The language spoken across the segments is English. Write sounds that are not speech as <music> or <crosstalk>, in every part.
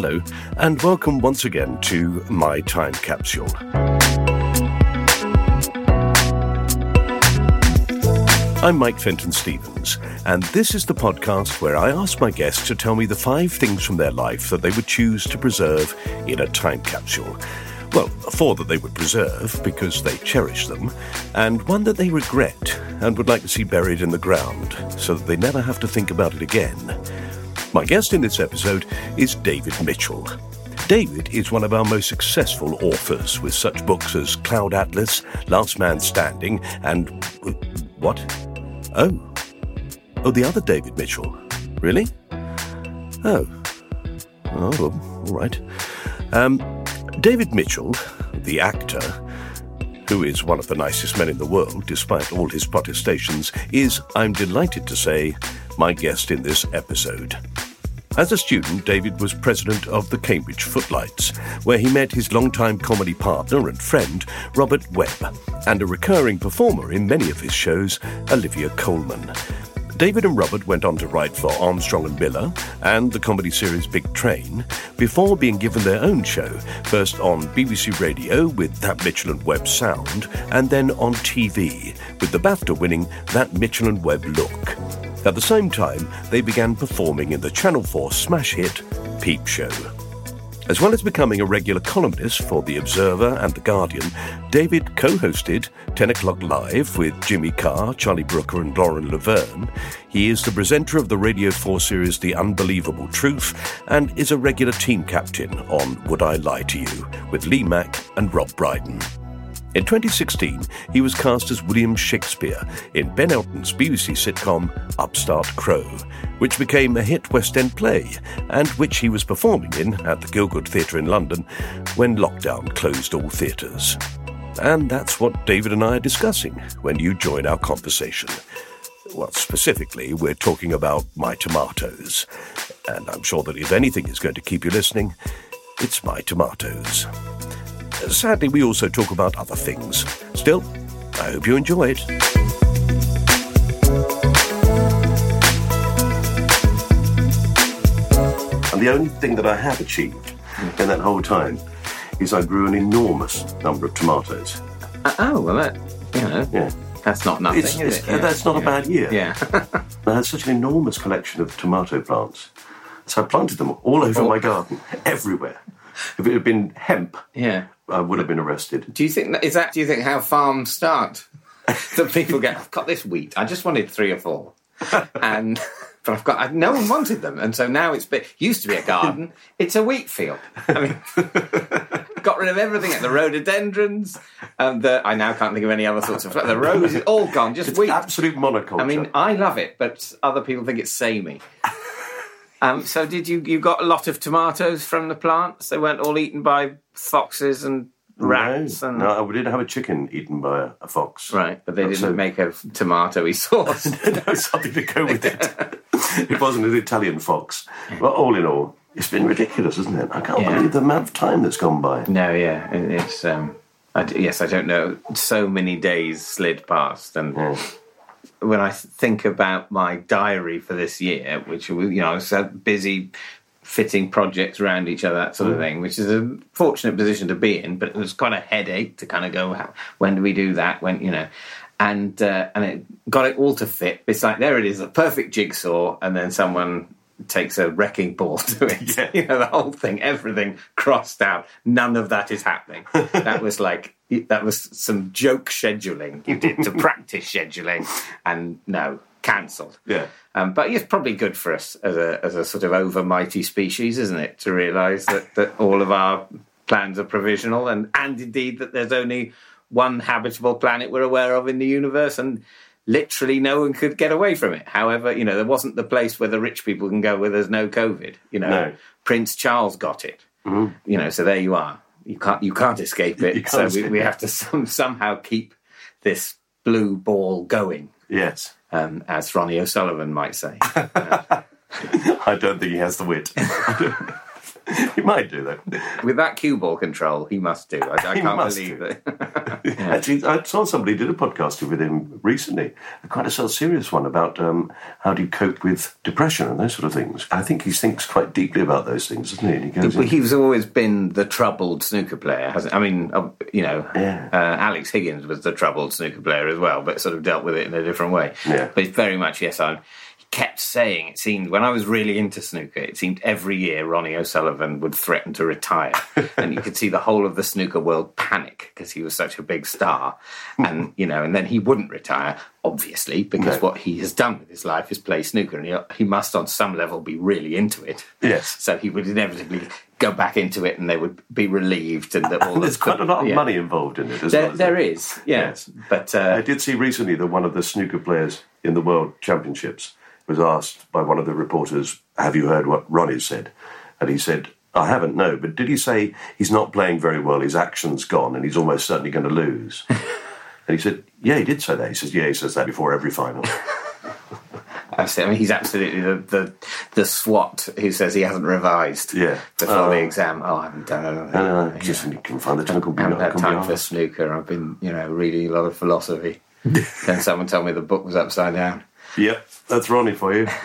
Hello, and welcome once again to My Time Capsule. I'm Mike Fenton Stevens, and this is the podcast where I ask my guests to tell me the five things from their life that they would choose to preserve in a time capsule. Well, four that they would preserve because they cherish them, and one that they regret and would like to see buried in the ground so that they never have to think about it again. My guest in this episode is David Mitchell. David is one of our most successful authors, with such books as Cloud Atlas, Last Man Standing, and. What? Oh. Oh, the other David Mitchell. Really? Oh. Oh, all right. Um, David Mitchell, the actor, who is one of the nicest men in the world, despite all his protestations, is, I'm delighted to say, my guest in this episode. As a student, David was president of the Cambridge Footlights, where he met his longtime comedy partner and friend, Robert Webb, and a recurring performer in many of his shows, Olivia Colman. David and Robert went on to write for Armstrong and Miller and the comedy series Big Train before being given their own show, first on BBC Radio with That Mitchell and Webb Sound, and then on TV with the BAFTA winning That Mitchell and Webb Look. At the same time, they began performing in the Channel 4 smash hit Peep Show. As well as becoming a regular columnist for The Observer and The Guardian, David co hosted 10 O'Clock Live with Jimmy Carr, Charlie Brooker, and Lauren Laverne. He is the presenter of the Radio 4 series The Unbelievable Truth and is a regular team captain on Would I Lie to You with Lee Mack and Rob Brydon. In 2016, he was cast as William Shakespeare in Ben Elton's BBC sitcom Upstart Crow, which became a hit West End play and which he was performing in at the Gielgud Theatre in London when lockdown closed all theatres. And that's what David and I are discussing when you join our conversation. Well, specifically, we're talking about my tomatoes. And I'm sure that if anything is going to keep you listening, it's my tomatoes. Sadly, we also talk about other things. Still, I hope you enjoy it. And the only thing that I have achieved in that whole time is I grew an enormous number of tomatoes. Uh, oh, well, that, you know, Yeah. that's not nothing, It's, is it's, it? Yeah, That's not a bad year. Yeah. <laughs> <laughs> I had such an enormous collection of tomato plants. So I planted them all over Oh. my garden, everywhere. If it had been hemp, yeah. I would have been arrested. Do you think that, is that, do you think how farms start? that people get, I've got this wheat, I just wanted three or four. and, <laughs> but I've got, I, no one wanted them. And so now it's been, used to be a garden, it's a wheat field. I mean, <laughs> got rid of everything at the rhododendrons. And the, I now can't think of any other sorts of, the roses, all gone, just It's wheat. absolute monoculture. I mean, I love it, but other people think it's samey. Um, so, did you you got a lot of tomatoes from the plants? They weren't all eaten by foxes and rats no, and no, I did have a chicken eaten by a, a fox. right, but they didn't So- make a tomatoey sauce. <laughs> no, something to go with it. <laughs> it wasn't an Italian fox. But all in all, It's been ridiculous, isn't it? I can't Yeah. believe the amount of time that's gone by. No, yeah, it's. Um, I yes, I don't know. So many days slid past, and when I think about my diary for this year, which you know, I was so busy fitting projects around each other, that sort of thing, which is a fortunate position to be in, but it was quite a headache to kind of go, when do we do that? When you know. And uh, and it got it all to fit. It's like there it is, a perfect jigsaw, and then someone takes a wrecking ball <laughs> to it. <laughs> you know, the whole thing, everything crossed out. None of that is happening. <laughs> that was like that was some joke scheduling you did to practice scheduling, and no, cancelled. Yeah. Um, but it's probably good for us as a as a sort of overmighty species, isn't it, to realise that, that all of our plans are provisional, and and indeed that there's only one habitable planet we're aware of in the universe, and literally no one could get away from it. However, you know there wasn't the place where the rich people can go where there's no COVID. You know, No. Prince Charles got it. You know, so there you are. You can't you can't escape it. <laughs> Can't so we, escape we it. have to some, somehow keep this blue ball going, Yes. um, as Ronnie O'Sullivan might say. <laughs> I don't think he has the wit. <laughs> <laughs> he might do, that. With that cue ball control, he must do. I, I <laughs> can't must believe do. that. <laughs> Actually, I saw somebody did a podcast with him recently, quite a sort of serious one about um, how do you cope with depression and those sort of things. I think he thinks quite deeply about those things, doesn't he? And he goes, He's always been the troubled snooker player, hasn't? I mean, uh, you know, Yeah. uh, Alex Higgins was the troubled snooker player as well, but sort of dealt with it in a different way. Yeah. But it's very much yes. I he kept saying it seemed when I was really into snooker, it seemed every year Ronnie O'Sullivan would threaten to retire, <laughs> and you could see the whole of the snooker world panic because he was such a big star, and you know, and then he wouldn't retire, obviously, because No. what he has done with his life is play snooker, and he, he must on some level be really into it. Yes. So he would inevitably go back into it, and they would be relieved, and that all And there's the- quite a lot of yeah. money involved in it as There, well. there is, yes, Yes. but I uh, did see recently that one of the snooker players in the World Championships was asked by one of the reporters, Have you heard what Ronnie said? And he said, I haven't, no, but did he say he's not playing very well, his action's gone, and he's almost certainly going to lose? <laughs> and he said, Yeah, he did say that. He says, Yeah, he says that before every final. <laughs> I mean, he's absolutely the, the the swot who says he hasn't revised Yeah. before Oh. the exam. Oh, I haven't done anything. And uh, just you can find the time, I haven't had time for snooker. I've been, you know, reading a lot of philosophy. <laughs> then someone told me the book was upside down. Yep, that's Ronnie for you. <laughs>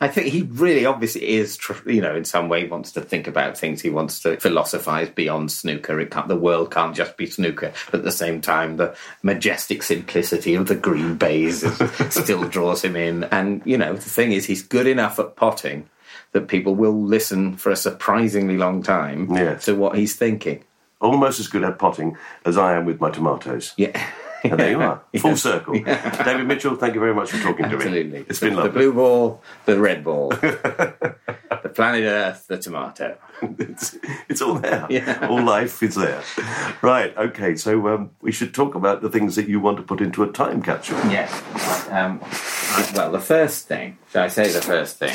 I think he really obviously is, you know, in some way wants to think about things. He wants to philosophize beyond snooker. It can't, the world can't just be snooker. But at the same time, the majestic simplicity of the green baize <laughs> still draws him in. And, you know, the thing is, he's good enough at potting that people will listen for a surprisingly long time Yes. to what he's thinking. Almost as good at potting as I am with my tomatoes. Yeah. <laughs> And there you are, <laughs> full circle. David Mitchell, thank you very much for talking to me. Absolutely. It's been the blue ball, the red ball, <laughs> the planet Earth, the tomato. it's, it's all there. <laughs> Yeah. All life is there. Right, okay, so um, we should talk about the things that you want to put into a time capsule. Yes. Um, well, the first thing, should I say the first thing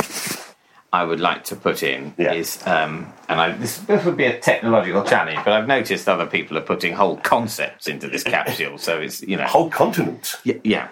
I would like to put in Yeah. is, um, and I, this, this would be a technological challenge, but I've noticed other people are putting whole concepts into this capsule, so it's, you know. Whole continent. Yeah. yeah.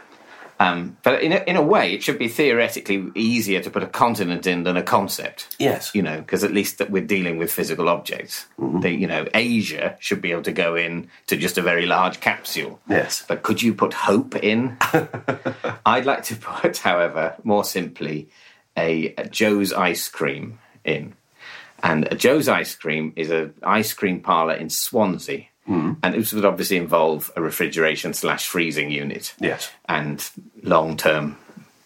Um, but in a, in a way, it should be theoretically easier to put a continent in than a concept. Yes. You know, because at least that we're dealing with physical objects. The, you know, Asia should be able to go in to just a very large capsule. Yes. But could you put hope in? <laughs> I'd like to put, <laughs> however, more simply, a, a Joe's ice cream in. And a Joe's ice cream is an ice cream parlor in Swansea. And this would obviously involve a refrigeration slash freezing unit Yes. and long term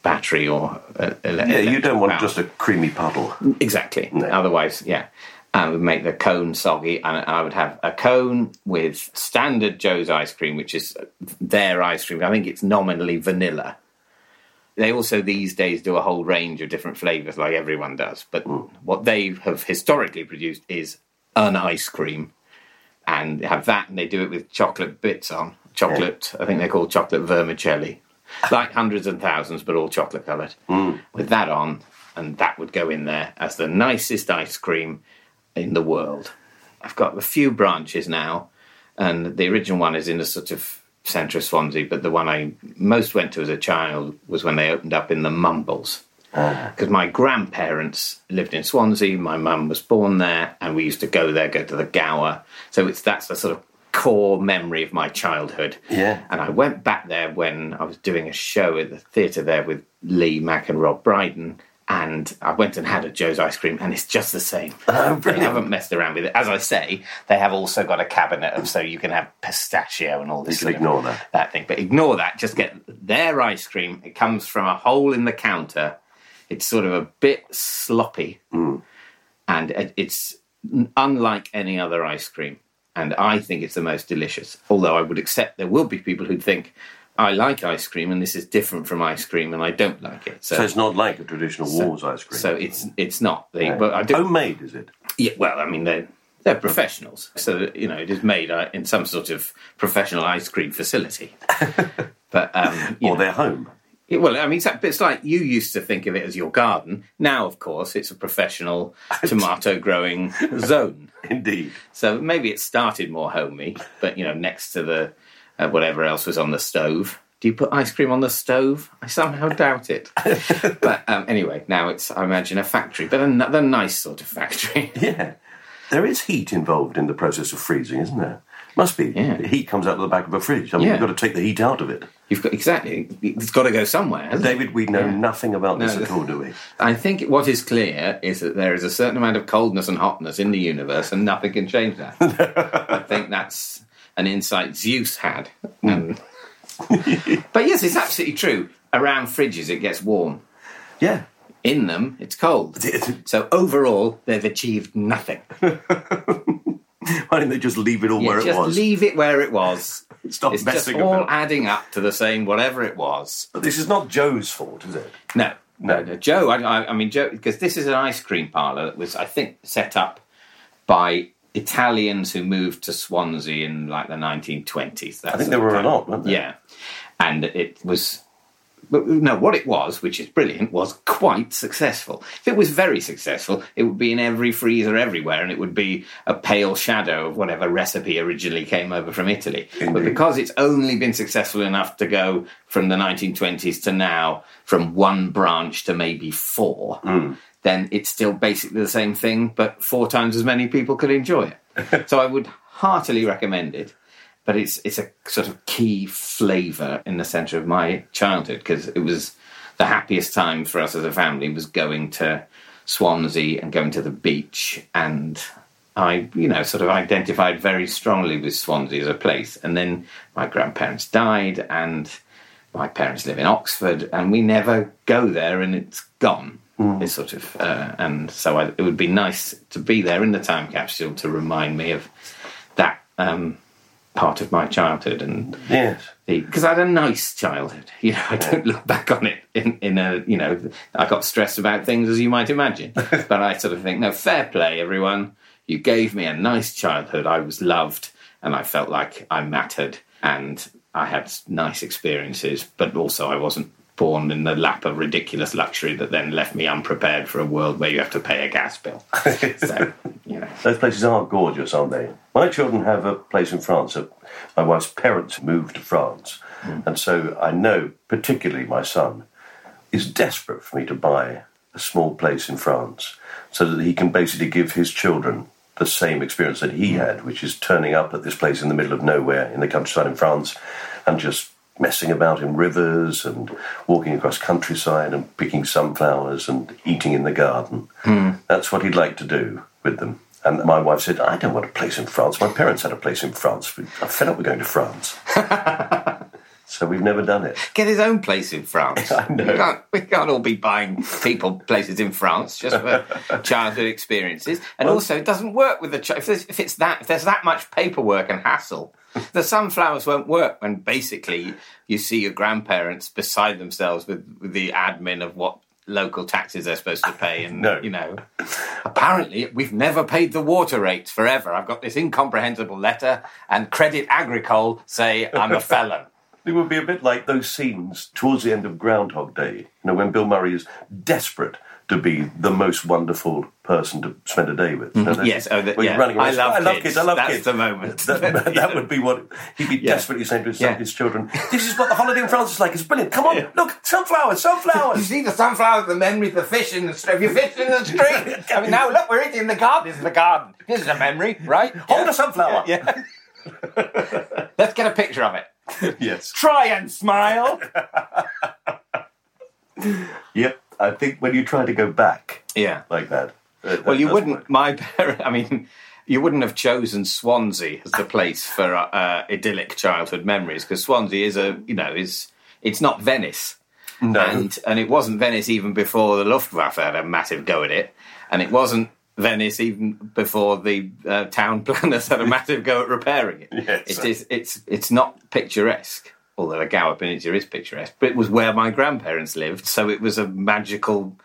battery or uh, Yeah, you don't want power. just a creamy puddle. Exactly. No. Otherwise, yeah. And would make the cone soggy, and I would have a cone with standard Joe's ice cream, which is their ice cream. I think it's nominally vanilla. They also these days do a whole range of different flavors, like everyone does. But hmm. what they have historically produced is an ice cream, and they have that, and they do it with chocolate bits on chocolate. I think they're called chocolate vermicelli, like hundreds and thousands, but all chocolate coloured. Hmm. With that on, and that would go in there as the nicest ice cream in the world. I've got a few branches now, and the original one is in a sort of centre of Swansea, but the one I most went to as a child was when they opened up in the Mumbles. Ah. because my grandparents lived in Swansea. My mum was born there, and we used to go there, go to the Gower. So it's that's the sort of core memory of my childhood. Yeah. And I went back there when I was doing a show at the theatre there with Lee Mack and Rob Brydon. And I went and had a Joe's ice cream, and it's just the same. <laughs> Oh, they haven't messed around with it. As I say, they have also got a cabinet of so you can have pistachio and all this. You can sort of- ignore that. that thing. But ignore that. Just get their ice cream. It comes from a hole in the counter. It's sort of a bit sloppy, hmm. and it's unlike any other ice cream. And I think it's the most delicious. Although I would accept there will be people who think I like ice cream and this is different from ice cream, and I don't like it. So, So it's not like a traditional Wall's ice cream. so it's it's not. The, But I do. Homemade, is it? Yeah, well, I mean they're they're professionals, so you know it is made uh, in some sort of professional ice cream facility. <laughs> but um, Or know, their home? yeah, well, I mean, it's, it's like you used to think of it as your garden. Now, of course, it's a professional <laughs> tomato growing zone. Indeed. So maybe it started more homey, but you know, next to the uh, whatever else was on the stove. Do you put ice cream on the stove? I somehow doubt it. <laughs> but um, anyway, now it's I imagine a factory, but another nice sort of factory. <laughs> Yeah. There is heat involved in the process of freezing, isn't there? Must be. Yeah. The heat comes out of the back of a fridge. I mean, Yeah. you've got to take the heat out of it. You've got exactly. It's got to go somewhere. hasn't it? David, we know nothing about this No, at all, do we? I think what is clear is that there is a certain amount of coldness and hotness in the universe, and nothing can change that. <laughs> I think that's an insight Zeus had. Um, <laughs> but yes, it's absolutely true. Around fridges, it gets warm. Yeah. In them, it's cold. So overall, they've achieved nothing. <laughs> Why didn't they just leave it all Yeah, where it just was? leave it where it was. <laughs> Stop it's just all about. adding up to the same whatever it was. But this is not Joe's fault, is it? No, no, no. Joe, I, I, I mean, Joe, because this is an ice cream parlour that was, I think, set up by Italians who moved to Swansea in like the 1920s. That I think there were a lot, weren't there? Yeah. And it was. No, what it was, which is brilliant, was quite successful. If it was very successful, it would be in every freezer everywhere, and it would be a pale shadow of whatever recipe originally came over from Italy. But because it's only been successful enough to go from the 1920s to now, from one branch to maybe four, hmm. Then it's still basically the same thing, but four times as many people could enjoy it. <laughs> so I would heartily recommend it but it's it's a sort of key flavour in the centre of my childhood because it was the happiest time for us as a family was going to Swansea and going to the beach. And I you know sort of identified very strongly with Swansea as a place. And then my grandparents died and my parents live in Oxford and we never go there and it's gone it's sort of uh, and so I, it would be nice to be there in the time capsule to remind me of that um, part of my childhood and Yes. because I had a nice childhood. You know, I don't look back on it in, in a you know I got stressed about things as you might imagine, <laughs> but I sort of think no fair play everyone. You gave me a nice childhood. I was loved and I felt like I mattered and I had nice experiences, but also I wasn't born in the lap of ridiculous luxury that then left me unprepared for a world where you have to pay a gas bill. <laughs> so you know. Those places are gorgeous, aren't they? My children have a place in France. My wife's parents moved to France. Hmm. And so I know, particularly my son, is desperate for me to buy a small place in France so that he can basically give his children the same experience that he hmm. had, which is turning up at this place in the middle of nowhere in the countryside in France and just messing about in rivers and walking across countryside and picking sunflowers and eating in the garden. Hmm. That's what he'd like to do with them. And my wife said, I don't want a place in France. My parents had a place in France. I'm fed up with going to France. <laughs> so we've never done it. get his own place in France. <laughs> I know. We can't, we can't all be buying people places in France just for <laughs> childhood experiences. And also, it doesn't work with the ch- if, if it's that if there's that much paperwork and hassle. The sunflowers won't work when basically you see your grandparents beside themselves with, with the admin of what local taxes they're supposed to pay and No. you know. Apparently we've never paid the water rates forever. I've got this incomprehensible letter and credit agricole say i'm a felon. <laughs> It would be a bit like those scenes towards the end of Groundhog Day, you know, when Bill Murray is desperate to be the most wonderful person to spend a day with. Mm-hmm. That's- Yes, oh, the- yeah. running around, I love I love kids. I love That's kids. the moment. <laughs> That, that would be what he'd be Yeah. desperately saying to his, Yeah. his children. This is what the holiday in France is like. It's brilliant. Come on, look, sunflowers, sunflowers. <laughs> You see the sunflowers, the memory, the fish in the street. You fish in the street. <laughs> I mean, now look, we're eating in the garden. This is the garden. This is a memory, right? Hold a sunflower. Yeah. Let's get a picture of it. Yes. Try and smile. Yep. I think when you try to go back Yeah. like that. uh, that Well, you wouldn't. work. My parent. I mean, you wouldn't have chosen Swansea as the place for uh, idyllic childhood memories because Swansea is a, you know, is it's not Venice. No. and and it wasn't Venice even before the Luftwaffe had a massive go at it, and it wasn't Venice even before the uh, town <laughs> planners had a massive go at repairing it. Yes. It is. It's it's not picturesque, although the Gower Peninsula is picturesque. But it was where my grandparents lived, so it was a magical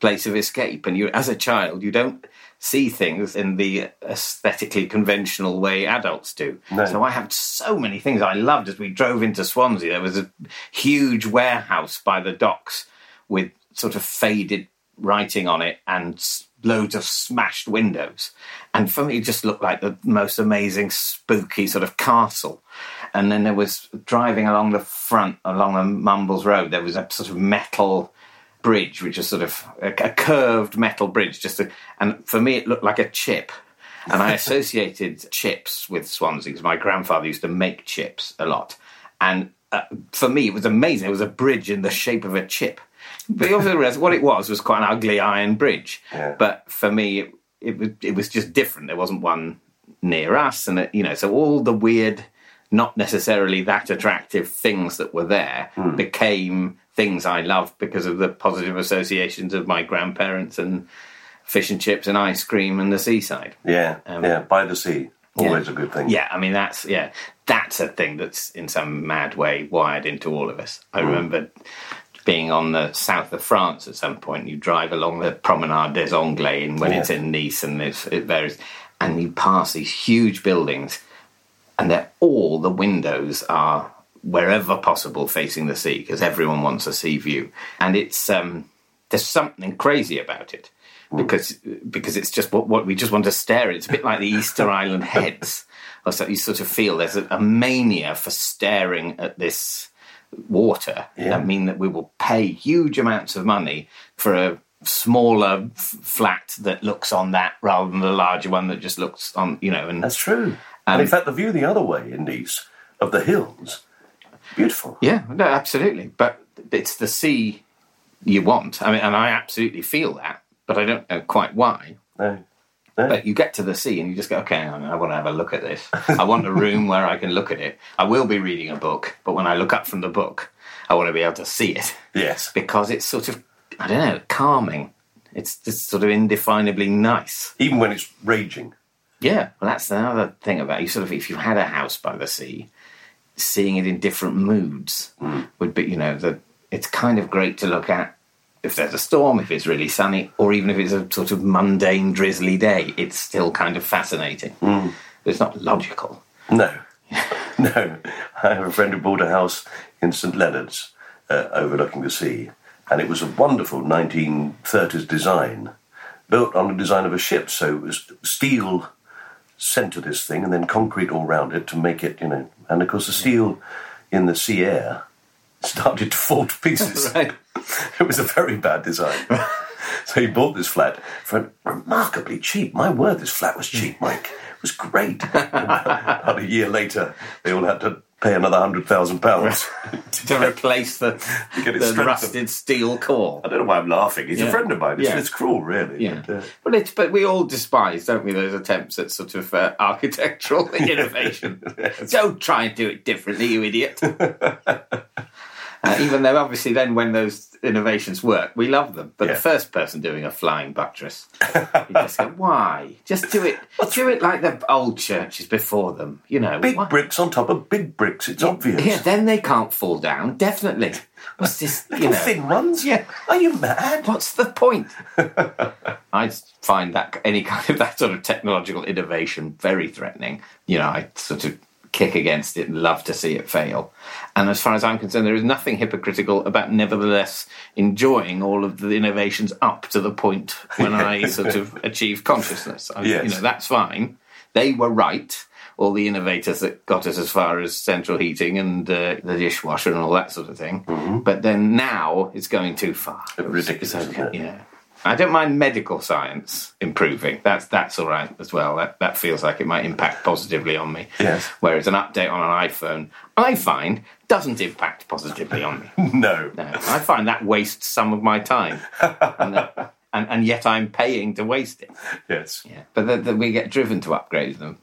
place of escape. And you, as a child, you don't see things in the aesthetically conventional way adults do. No. So I had so many things I loved as we drove into Swansea. There was a huge warehouse by the docks with sort of faded writing on it and loads of smashed windows. And for me, it just looked like the most amazing, spooky sort of castle. And then there was driving along the front, along the Mumbles Road, there was a sort of metal bridge, which is sort of a, a curved metal bridge. Just a, and for me, it looked like a chip. And I <laughs> associated chips with Swansea because my grandfather used to make chips a lot. And uh, for me, it was amazing. It was a bridge in the shape of a chip. But you also realize what it was was quite an ugly iron bridge. Yeah. But for me, it, it was it was just different. There wasn't one near us, and it, you know, so all the weird, not necessarily that attractive things that were there became things I loved because of the positive associations of my grandparents and fish and chips and ice cream and the seaside. Yeah. Um, yeah. By the sea. Always Yeah. a good thing. Yeah, I mean that's yeah, that's a thing that's in some mad way wired into all of us. I remember being on the south of France at some point. You drive along the Promenade des Anglais and when it's in Nice and it's, it varies, and you pass these huge buildings, and they're all the windows are wherever possible facing the sea because everyone wants a sea view, and it's um, there's something crazy about it because because it's just what, what we just want to stare at. It's a bit like the Easter <laughs> Island heads. Or so you sort of feel there's a, a mania for staring at this water. Yeah. I mean that we will pay huge amounts of money for a smaller f- flat that looks on that rather than the larger one that just looks on, you know. And That's true. And in fact, the view the other way in Nice of the hills, beautiful. Yeah, no, absolutely. But it's the sea you want. I mean, and I absolutely feel that, but I don't know quite why. No. No. But you get to the sea and you just go, okay, I want to have a look at this. I want a room where I can look at it. I will be reading a book, but when I look up from the book, I want to be able to see it yes. <laughs> because it's sort of, I don't know, calming. It's just sort of indefinably nice. Even when it's raging. Yeah, well, that's another thing about you. Sort of, if you had a house by the sea, seeing it in different moods would be, you know, the, it's kind of great to look at if there's a storm, if it's really sunny, or even if it's a sort of mundane, drizzly day. It's still kind of fascinating. It's not logical. No. <laughs> no. I have a friend who bought a house in St Leonard's uh, overlooking the sea, and it was a wonderful 1930s design, built on the design of a ship. So it was steel centre this thing, and then concrete all round it to make it, you know. And of course, the steel in the sea air started to fall to pieces. <laughs> Right. It was a very bad design. <laughs> so he bought this flat for remarkably cheap. My word, this flat was cheap, Mike. It was great. <laughs> About a year later, they all had to pay another hundred thousand pounds. <laughs> To replace the, <laughs> the rusted steel core. I don't know why I'm laughing. He's a friend of mine. It's, Yeah. it's cruel, really. Yeah, But, uh, but it's but we all despise, don't we, those attempts at sort of uh, architectural <laughs> innovation. Don't try and do it differently, you idiot. Uh, even though obviously then when those innovations work, we love them. But Yeah. the first person doing a flying buttress, you just go, <laughs> why? Just do it. do it like the old churches before them. You know, big why- bricks on top of big bricks. It's obvious. Yeah, then they can't fall down. Definitely. <laughs> What's this? You Little know, thin ones. Yeah. Are you mad? What's the point? <laughs> I find that any kind of that sort of technological innovation very threatening. You know, I sort of kick against it and love to see it fail. And as far as I'm concerned, there is nothing hypocritical about nevertheless enjoying all of the innovations up to the point when I <laughs> sort of achieve consciousness. I, Yes. You know, that's fine. They were right. All the innovators that got us as far as central heating and uh, the dishwasher and all that sort of thing. But then now it's going too far. Ridiculous, It's? Yeah. I don't mind medical science improving. That's that's all right as well. That that feels like it might impact positively on me. Yes. Whereas an update on an iPhone, I find, doesn't impact positively on me. <laughs> No. No, I find that wastes some of my time, <laughs> and, and yet I'm paying to waste it. Yes. Yeah, but the, the, we get driven to upgrade them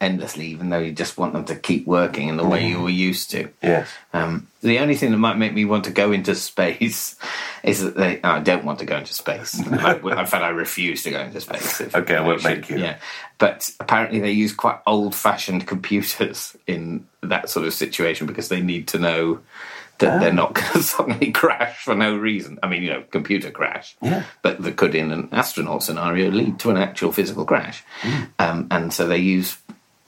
endlessly, even though you just want them to keep working in the way you were used to. Yes. Um, the only thing that might make me want to go into space <laughs> is that they. I don't want to go into space. <laughs> I, in fact, I refuse to go into space. if- Okay, I won't make you. Yeah, but apparently they use quite old-fashioned computers <laughs> in that sort of situation because they need to know that they're not <laughs> going to suddenly crash for no reason. I mean, you know, computer crash. Yeah. But that could, in an astronaut scenario, lead to an actual physical crash. Mm. Um, and so they use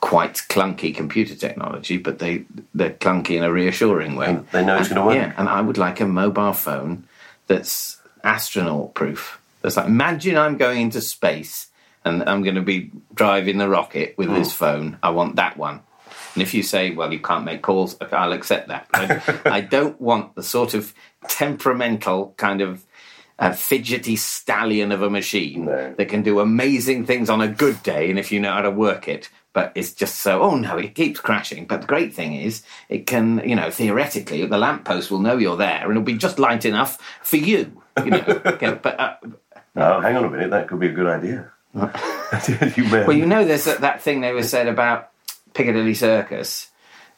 quite clunky computer technology, but they they're clunky in a reassuring way. And they know it's gonna work. Yeah, and I would like a mobile phone that's astronaut proof. That's like imagine I'm going into space and I'm going to be driving the rocket with this phone. I want that one. And if you say, well, you can't make calls, I'll accept that. But I <laughs> don't want the sort of temperamental kind of uh, fidgety stallion of a machine No. that can do amazing things on a good day, and if you know how to work it. But it's just so, oh no, it keeps crashing. But the great thing is, it can, you know, theoretically, the lamppost will know you're there and it'll be just light enough for you, you know. <laughs> Okay, but uh, Oh, hang on a minute. That could be a good idea. <laughs> you. Well, you know, there's that, that thing they were said about Piccadilly Circus,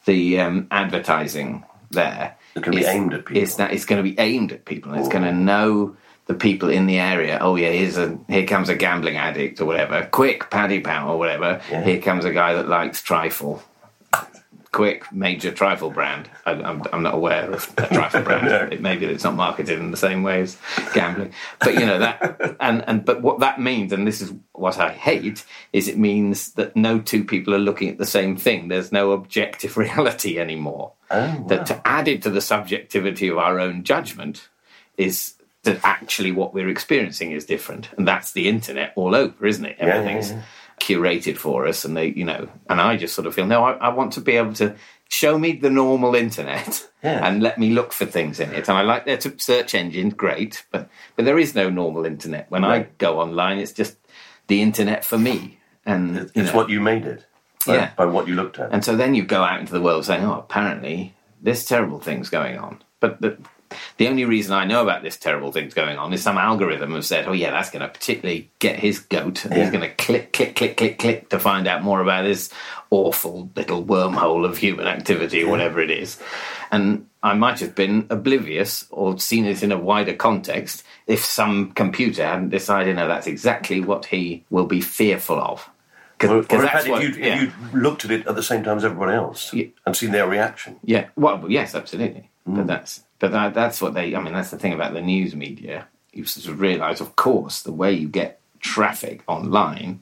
the um, advertising there. It can be aimed at people. Is that it's going to be aimed at people, and it's going to know the people in the area. Oh yeah, here's a here comes a gambling addict or whatever. Quick, Paddy Power or whatever. Yeah. Here comes a guy that likes trifle. Quick, major trifle brand. I, I'm, I'm not aware of a <laughs> trifle brand. No. It, maybe it's not marketed in the same way as gambling, but you know that. <laughs> And and but what that means, and this is what I hate, is it means that no two people are looking at the same thing. There's no objective <laughs> reality anymore. Oh, That to added to the subjectivity of our own judgment is that actually what we're experiencing is different, and that's the internet all over, isn't it? yeah, Everything's yeah. curated for us, and they, you know, and I just sort of feel no, I, I want to be able to show me the normal internet <laughs> Yeah. and let me look for things in it. And I like their search engine, great, but but there is no normal internet. When I go online, it's just the internet for me, and It's you know, what you made it. By, Yeah. By what you looked at. and so then you go out into the world saying, oh, apparently this terrible things going on. But the, the only reason I know about this terrible things going on is some algorithm has said, oh, yeah, that's going to particularly get his goat. And he's going to click, click, click, click, click to find out more about this awful little wormhole of human activity or whatever it is. And I might have been oblivious or seen it in a wider context if some computer hadn't decided, no, that's exactly what he will be fearful of. or, or that's fact, what- if you'd, yeah. if you'd looked at it at the same time as everyone else Yeah. and seen their reaction. Yeah, well, yes, absolutely. Mm. But that's but that, that's what they. I mean, that's the thing about the news media. You sort of realise, of course, the way you get traffic online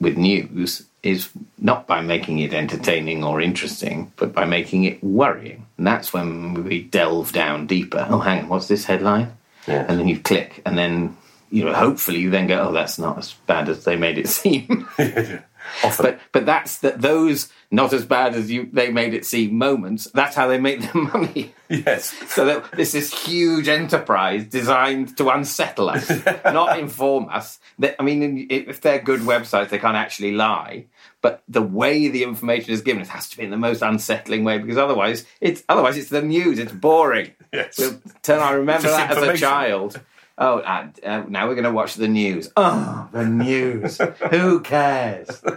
with news is not by making it entertaining or interesting, but by making it worrying. And that's when we delve down deeper. Oh, hang on, what's this headline? Yes. And then you click, and then you know, hopefully, you then go, oh, that's not as bad as they made it <laughs> seem. <laughs> Often. But but that's that those not as bad as you they made it seem moments. That's how they make their <laughs> money. yes. So that this is huge enterprise designed to unsettle us, not inform us. That, I mean, if they're good websites, they can't actually lie. But the way the information is given, it has to be in the most unsettling way because otherwise, it's otherwise it's the news. It's boring. Yes. We'll turn. I remember that as a child. Oh, uh, uh, now we're going to watch the news. Oh, the news. Who cares? <laughs>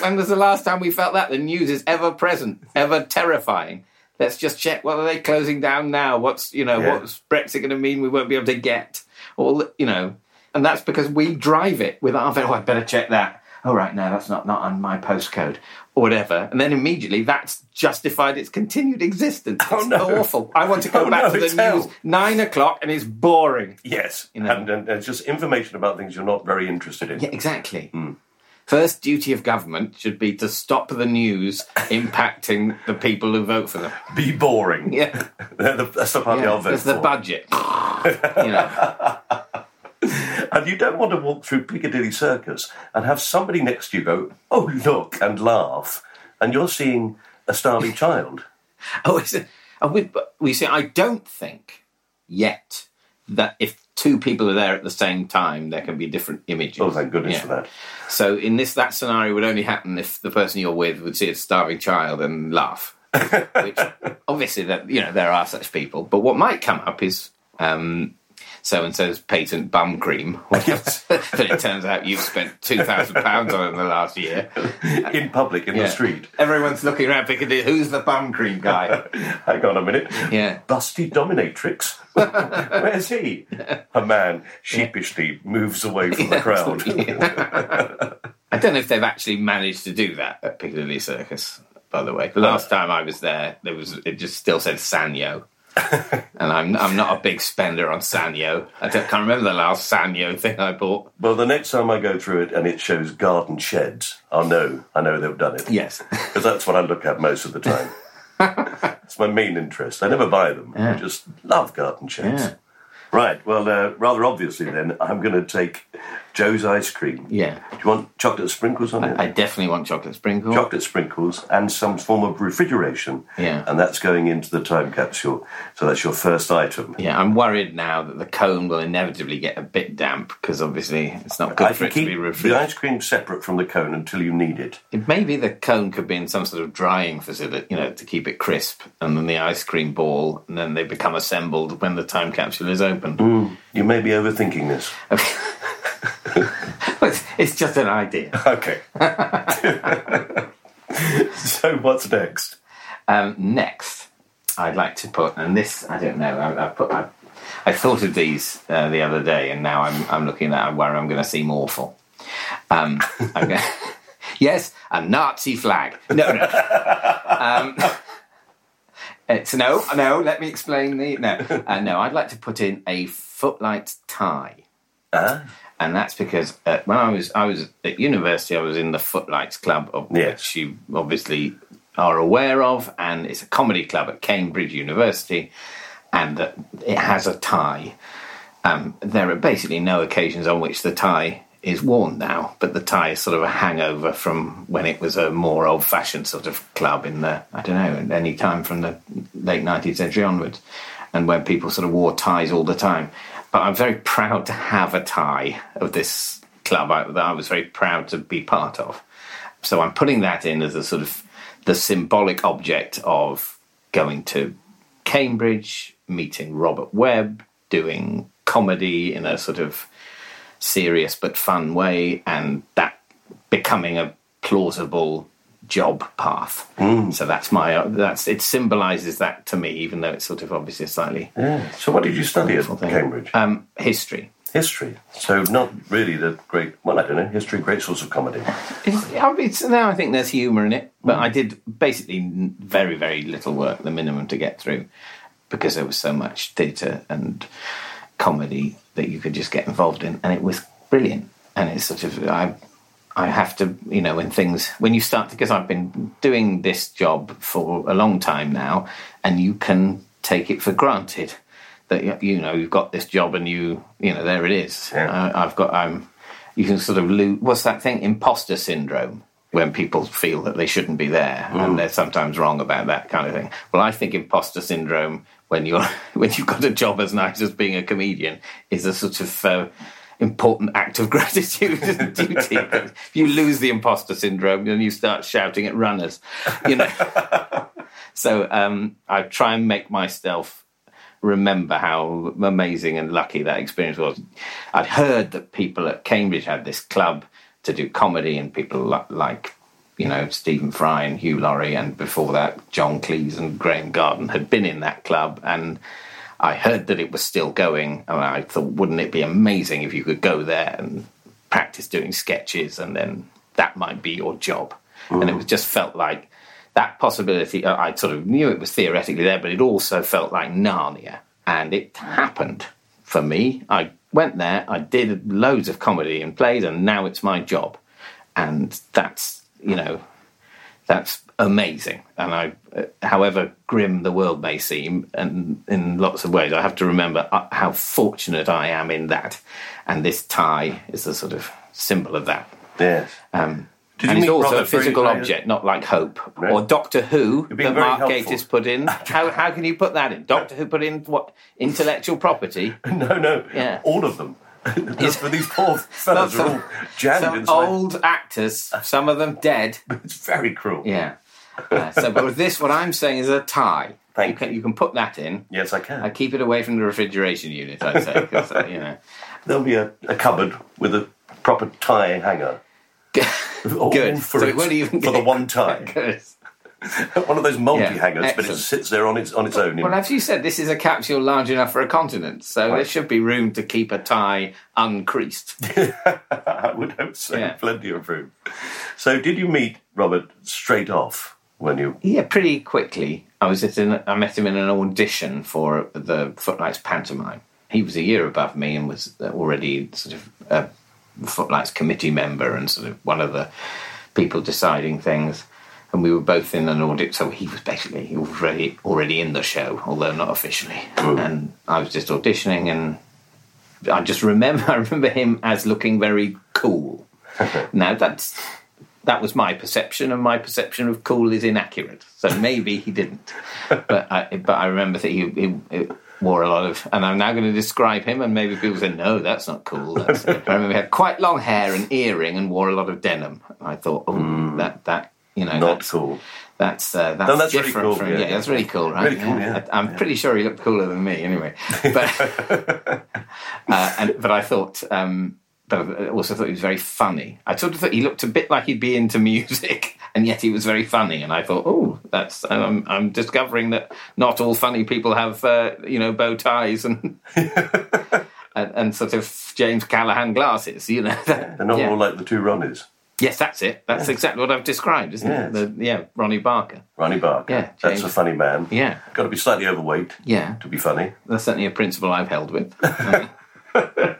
When was the last time we felt that? The news is ever present, ever terrifying. Let's just check. What are they closing down now? What's you know Yeah. what's Brexit going to mean? We won't be able to get all you know, and that's because we drive it with our. Oh, I better check that. Oh, right, no, that's not not on my postcode or whatever. And then immediately that's justified its continued existence. Oh, it's Oh, no. awful. I want to go <laughs> Oh, back no, to the news hell. nine o'clock and it's boring. Yes. You know. and, and it's just information about things you're not very interested in. Yeah, exactly. Hmm. first duty of government should be to stop the news impacting the people who vote for them. Be boring. Yeah, <laughs> That's the party yeah. I'll vote It's the budget. <laughs> you know, And you don't want to walk through Piccadilly Circus and have somebody next to you go, oh, look, and laugh. And you're seeing a starving <laughs> child. oh, is it? Oh, we, we see. I don't think yet that if two people are there at the same time, there can be different images. Oh, thank goodness Yeah. for that. So in this, that scenario would only happen if the person you're with would see a starving child and laugh. Which <laughs> obviously, that you know, there are such people. But what might come up is um, so and so's patent bum cream. <laughs> but <laughs> it turns out you've spent two thousand pounds on it in the last year. In public, in Yeah. the street. Everyone's looking around Piccadilly. Who's the bum cream guy? <laughs> Hang on a minute. Yeah. Busty dominatrix. Where's he? A man sheepishly moves away from the crowd. I don't know if they've actually managed to do that at Piccadilly Circus. By the way, the last time I was there, there was it just still said Sanyo, <laughs> and I'm I'm not a big spender on Sanyo. I don't, can't remember the last Sanyo thing I bought. Well, the next time I go through it and it shows garden sheds, I'll know. I know they've done it. Yes, <laughs> Because that's what I look at most of the time. <laughs> it's my main interest. I never buy them. I just love garden sheds. Yeah. Right. Well, uh, rather obviously, then I'm going to take Joe's ice cream. yeah. Do you want chocolate sprinkles on it? I definitely want chocolate sprinkles. chocolate sprinkles and some form of refrigeration. Yeah. And that's going into the time capsule. So that's your first item. Yeah, I'm worried now that the cone will inevitably get a bit damp because obviously it's not good I for it to keep be the ice cream separate from the cone until you need it. Maybe the cone could be in some sort of drying facility, you know, to keep it crisp, and then the ice cream ball, and then they become assembled when the time capsule is opened. Mm, you may be overthinking this. <laughs> It's just an idea. <laughs> Okay. <laughs> so what's next? Um, next, I'd like to put, and this I don't know. I, I put, I, I thought of these uh, the other day, and now I'm I'm looking at where I'm going to seem awful. Um, I'm <laughs> yes, a Nazi flag. No, no. Um, it's no, no. Let me explain the no. Uh, no, I'd like to put in a footlight tie. Ah. And that's because uh, when I was I was at university, I was in the Footlights Club, of which you obviously are aware of, and it's a comedy club at Cambridge University, and uh, it has a tie. Um, there are basically no occasions on which the tie is worn now, but the tie is sort of a hangover from when it was a more old-fashioned sort of club in the I don't know any time from the late nineteenth century onwards, and when people sort of wore ties all the time. But I'm very proud to have a tie of this club that I was very proud to be part of. So I'm putting that in as a sort of the symbolic object of going to Cambridge, meeting Robert Webb, doing comedy in a sort of serious but fun way, and that becoming a plausible job path. So that's my that's it symbolises that to me, even though it's sort of obviously slightly Yeah. So what did you study at thing. Cambridge? Um, history. history. So not really the great. Well, I don't know. History, great source of comedy. It's, it's, now I think there's humour in it, but I did basically very, very little work, the minimum to get through, because there was so much theatre and comedy that you could just get involved in, and it was brilliant. And it's sort of I, I have to, you know, when things when you start because I've been doing this job for a long time now, and you can take it for granted that you know you've got this job and you you know there it is. Yeah. I, I've got I'm you can sort of lose what's that thing imposter syndrome when people feel that they shouldn't be there and they're sometimes wrong about that kind of thing well i think imposter syndrome when you're <laughs> when you've got a job as nice as being a comedian is a sort of uh, important act of <laughs> gratitude and <laughs> duty if you lose the imposter syndrome then you start shouting at runners you know <laughs> so um, i try and make myself remember how amazing and lucky that experience was. I'd heard that people at Cambridge had this club to do comedy, and people li- like, you know, Stephen Fry and Hugh Laurie, and before that, John Cleese and Graeme Garden had been in that club. And I heard that it was still going, and I thought, wouldn't it be amazing if you could go there and practice doing sketches, and then that might be your job? And it was just felt like that possibility, uh, I sort of knew it was theoretically there, but it also felt like Narnia. And it happened for me. I went there, I did loads of comedy and plays, and now it's my job. and that's you know that's amazing. And I, however grim the world may seem, and in lots of ways, I have to remember uh, how fortunate I am in that. And this tie is a sort of symbol of that. Yes. Um, and it's also a physical object, not like Hope or Doctor Who that Mark. Gatiss put in. How, how can you put that in? Doctor Who put in what intellectual property? <laughs> No, no. Yeah. All of them. <laughs> Just for these poor <laughs> fellas are all jammed some inside. old actors, some of them dead. <laughs> It's very cruel. Yeah. Uh, so, but with this, what I'm saying is a tie. Thank you can, you can put that in. Yes, I can. I keep it away from the refrigeration unit. I'd say, 'cause, uh, you know. There'll be a, a cupboard with a proper tie hanger. All Good. For, So it, won't even for the get- one tie. Good. <laughs> one of those multi Yeah, hangers, but it sits there on its on its own. Well, as you said, this is a capsule large enough for a continent, so there should be room to keep a tie uncreased. <laughs> I would hope so. Yeah. Plenty of room. So, did you meet Robert straight off when you? Yeah, pretty quickly. I was at an, I met him in an audition for the Footlights pantomime. He was a year above me and was already sort of a Footlights committee member and sort of one of the people deciding things. And we were both in an audit, so he was basically he was already already in the show, although not officially. Hmm. And I was just auditioning, and I just remember <laughs> I remember him as looking very cool. <laughs> now that's that was my perception, and my perception of cool is inaccurate. So maybe he didn't, but I, but I remember that he, he, he wore a lot of. And I'm now going to describe him, and maybe people say, "No, that's not cool." That's, I remember he had quite long hair and earring, and wore a lot of denim. I thought, oh, hmm. that that you know, Not cool. That's uh, that's, No, that's really different cool, from yeah, yeah, yeah. that's really cool, right? Really cool, yeah. I, am pretty sure he looked cooler than me, anyway. But <laughs> uh, and but I thought, um, but I also thought he was very funny. I sort of thought he looked a bit like he'd be into music, <laughs> and yet he was very funny. And I thought, oh, that's I'm, I'm discovering that not all funny people have uh, you know bow ties and. <laughs> And, and sort of James Callaghan glasses, you know. They're not all like the two Ronnies. Yes, that's it. That's exactly what I've described, isn't Yes. it? The, yeah, Ronnie Barker. Ronnie Barker. Yeah, That's a funny man. Yeah. Got to be slightly overweight Yeah, to be funny. that's certainly a principle I've held with. <laughs>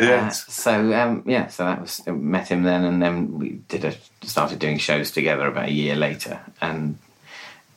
Yes. so um, yeah, so that was met him then, and then we did a started doing shows together about a year later, and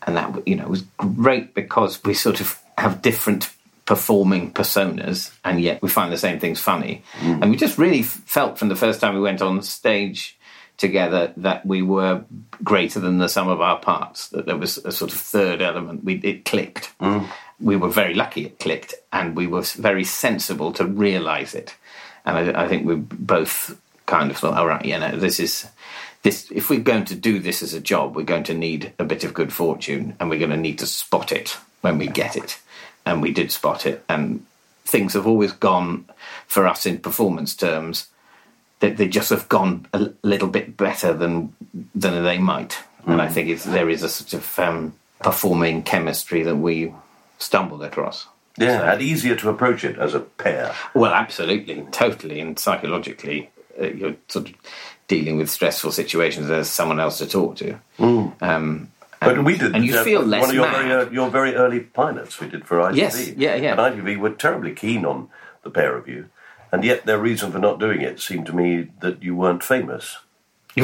and that you know was great because we sort of have different performing personas, and yet we find the same things funny, and we just really felt from the first time we went on stage together that we were greater than the sum of our parts. That there was a sort of third element. We it clicked. Mm. We were very lucky it clicked, and we were very sensible to realise it. And I, I think we both kind of thought, all right, you know, this is this. If we're going to do this as a job, we're going to need a bit of good fortune, and we're going to need to spot it when we get it. And we did spot it, and things have always gone for us in performance terms they, they just have gone a little bit better than than they might. And I think it's, there is a sort of um, performing chemistry that we stumbled across. Yeah, So- and easier to approach it as a pair. Well, absolutely, totally, and psychologically, uh, you're sort of dealing with stressful situations. There's someone else to talk to. Um, But and- we did. and you uh, feel less one of your mad. very, uh, your very early pilots we did for ITV. Yes, yeah, yeah. And ITV were terribly keen on the pair of you, and yet their reason for not doing it seemed to me that you weren't famous. <laughs>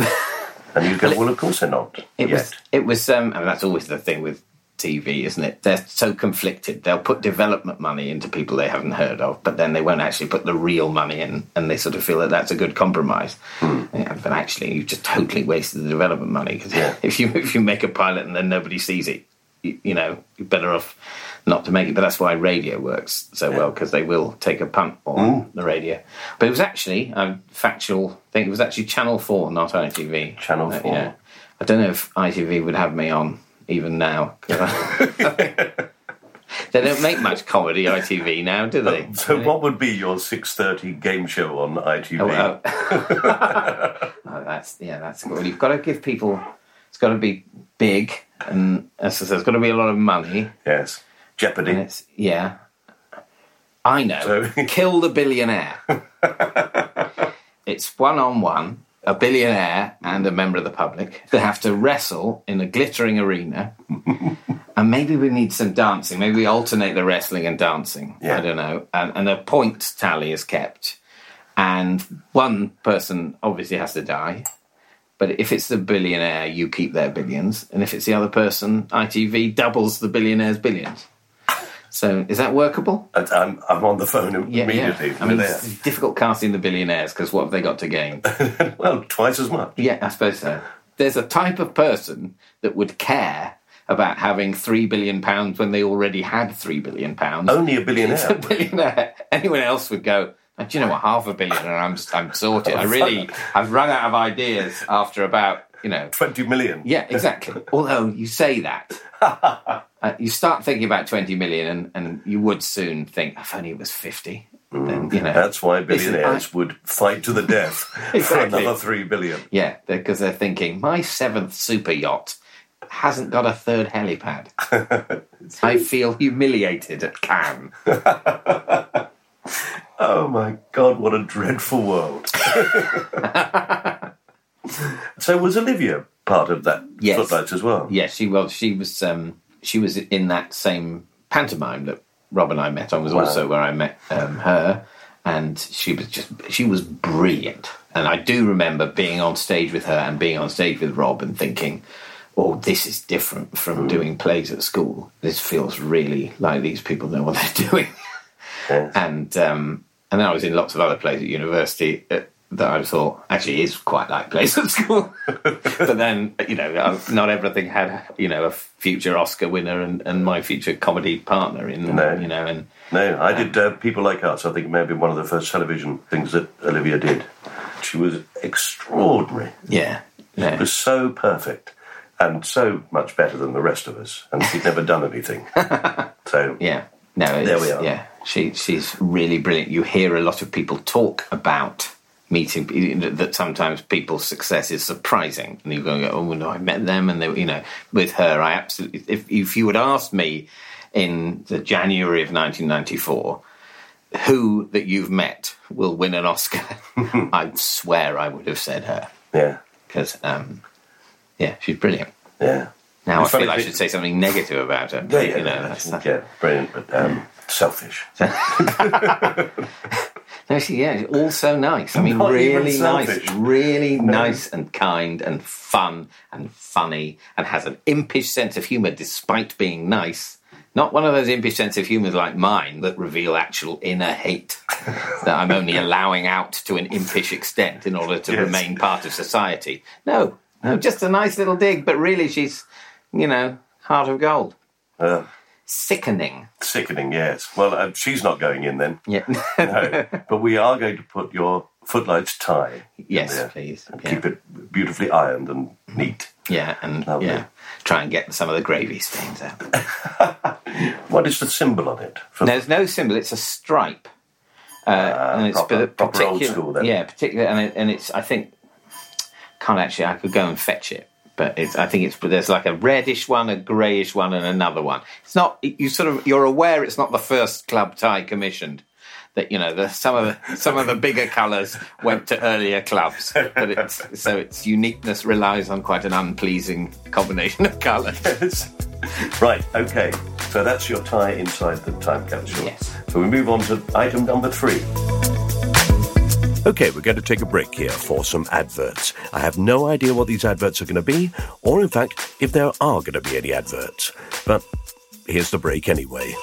And you go, well, of course they're not It yet. was. It was. Um, I mean, that's always the thing with TV, isn't it? They're so conflicted. They'll put development money into people they haven't heard of, but then they won't actually put the real money in, and they sort of feel that that's a good compromise. Yeah, but actually, you've just totally wasted the development money because Yeah. <laughs> if you if you make a pilot and then nobody sees it, you, you know, you're better off not to make it. But that's why radio works so well because they will take a punt on the radio. But it was actually a factual thing. It was actually Channel Four, not ITV. Channel Uh, 4. yeah. I don't know if ITV would have me on even now. <laughs> They don't make much comedy ITV now, do they? <laughs> So, what would be your six thirty game show on ITV? Oh, oh. <laughs> Oh, that's yeah, that's well. You've got to give people. It's got to be big, and as I said, there's got to be a lot of money, Yes, Jeopardy. it's yeah. I know. So- Kill the billionaire. it's one on one. A billionaire and a member of the public. They have to wrestle in a glittering arena. <laughs> and maybe we need some dancing. Maybe we alternate the wrestling and dancing. Yeah. I don't know. And, and a point tally is kept. and one person obviously has to die. But if it's the billionaire, you keep their billions, and if it's the other person, ITV doubles the billionaire's billions. So is that workable? I'm, I'm on the phone immediately. yeah. I mean, it's difficult casting the billionaires because what have they got to gain? <laughs> well, twice as much. yeah, I suppose so. There's a type of person that would care about having three billion pounds when they already had three billion pounds. Only a It's a billionaire. billionaire. <laughs> Anyone else would go. "Oh, Do you know what? Half a billion, and I'm I'm sorted. I really, <laughs> I've run out of ideas after about you know 20 million. yeah, exactly. Although you say that, uh, you start thinking about 20 million, and, and you would soon think, if only it was 50. Then, you know, That's why billionaires would fight to the death <laughs> for Exactly. another three billion. Yeah, because they're thinking, my seventh super yacht hasn't got a third helipad. <laughs> I feel humiliated at Cannes. <laughs> Oh my God, what a dreadful world. so was Olivia part of that Yes. footlights as well? Yes, she was. She was. Um, she was in that same pantomime that Rob and I met on. Was Wow. also where I met um, her, and she was just. She was brilliant. And I do remember being on stage with her and being on stage with Rob and thinking, "Oh, this is different from doing plays at school. This feels really like these people know what they're <laughs> doing." And um, and then I was in lots of other plays at university uh, that I thought actually is quite like plays at school. <laughs> but then you know, uh, not everything had you know a future Oscar winner and, and my future comedy partner in No. you know and No, I did uh, People Like Us. I think it may have been one of the first television things that Olivia did. She was extraordinary. yeah It yeah was so perfect and so much better than the rest of us. And she'd never done anything. <laughs> So, yeah no There we are. yeah she she's really brilliant. You hear a lot of people talk about. Meeting that sometimes people's success is surprising, and you go, "Oh no, I met them," and they, you know, with her, I absolutely. If if you had asked me in the January of 1994, who that you've met will win an Oscar, <laughs> I swear I would have said her yeah, because, um, yeah, she's brilliant. yeah. Now I It's funny feel I should say something negative about her. Yeah, but, yeah, you know, yeah, brilliant, but um, selfish. <laughs> <laughs> No, she, yeah, all so nice. I mean, Not really nice, really nice and kind and fun and funny, and has an impish sense of humour despite being nice. Not one of those impish sense of humours like mine that reveal actual inner hate <laughs> that I'm only allowing out to an impish extent in order to Yes. remain part of society. No, no, just a nice little dig, but really she's, you know, heart of gold. Sickening. sickening, yes. Well, uh, she's not going in then. Yeah. <laughs> No. but we are going to put your footlights tie. yes, there please. And Yeah. keep it beautifully ironed and neat. Yeah, and Lovely. yeah, try and get some of the gravy stains out. <laughs> What is the symbol on it? For There's no symbol; it's a stripe, uh, and it's proper- pa- proper old particular- school then. Yeah, particular, and, it, and it's. I think can't actually. I could go and fetch it, but it's. I think it's. There's like a reddish one, a greyish one, and another one. It's not. You sort of. You're aware it's not the first club tie commissioned. That you know, the, some of the some of the bigger colours went to earlier clubs, but it's so its uniqueness relies on quite an unpleasing combination of colours. Yes. Right, okay. So that's your tie inside the time capsule. Yes. So we move on to item number three. Okay, we're going to take a break here for some adverts. I have no idea what these adverts are going to be, or in fact, if there are going to be any adverts. But here's the break anyway.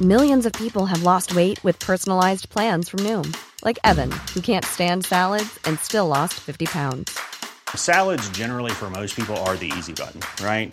Millions of people have lost weight with personalized plans from Noom, like Evan, who can't stand salads and still lost 50 pounds. Salads, generally, for most people, are the easy button, right?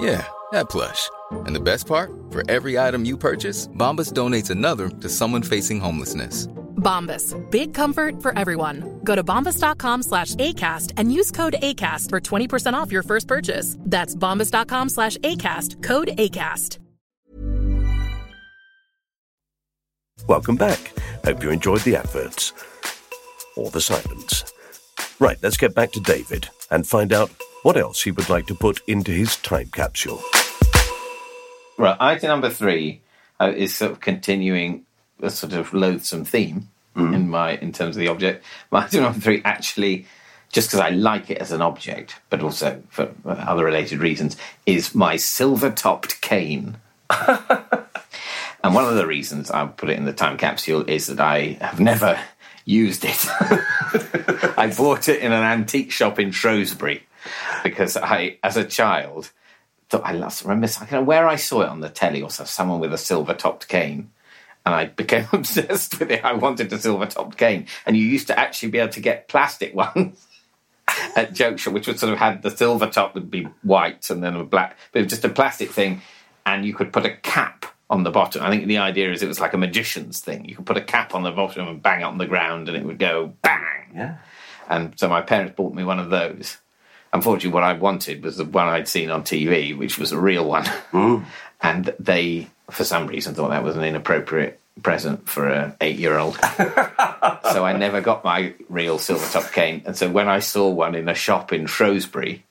Yeah, that plush. And the best part? For every item you purchase, Bombas donates another to someone facing homelessness. Bombas. Big comfort for everyone. Go to bombas.com slash ACAST and use code ACAST for 20% off your first purchase. That's bombas.com slash ACAST. Code ACAST. Welcome back. Hope you enjoyed the adverts. Or the silence. Right, let's get back to David and find out what else he would like to put into his time capsule. Right, item number three uh, is sort of continuing a sort of loathsome theme Mm. in my in terms of the object. My <laughs> item number three actually, just because I like it as an object, but also for other related reasons, is my silver-topped cane. <laughs> and one of the reasons I put it in the time capsule is that I have never used it. <laughs> I bought it in an antique shop in Shrewsbury because I, as a child, thought I last remember I don't know where I saw it on the telly or so, someone with a silver topped cane. And I <laughs> became obsessed with it. I wanted a silver topped cane. And you used to actually be able to get plastic <laughs> ones at Joke Shop, which would sort of had the silver top would be white and then a black, but it was just a plastic thing. And you could put a cap on the bottom. I think the idea is it was like a magician's thing. You could put a cap on the bottom and bang it on the ground and it would go bang. Yeah. And so my parents bought me one of those. Unfortunately, what I wanted was the one I'd seen on TV, which was a real one. Mm. <laughs> And they, for some reason, thought that was an inappropriate present for an eight-year-old. <laughs> so I never got my real silver top cane. And so when I saw one in a shop in Shrewsbury,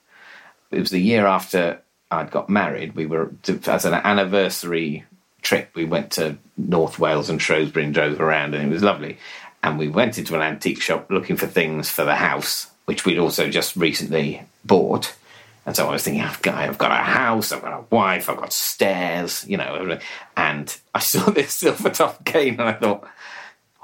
it was the year after I'd got married. We were as an anniversary trip. We went to North Wales and Shrewsbury and drove around, and it was lovely. And we went into an antique shop looking for things for the house, which we'd also just recently bought. And so I was thinking, I've got, I've got a house, I've got a wife, I've got stairs, you know. And I saw <laughs> this silver top cane, and I thought,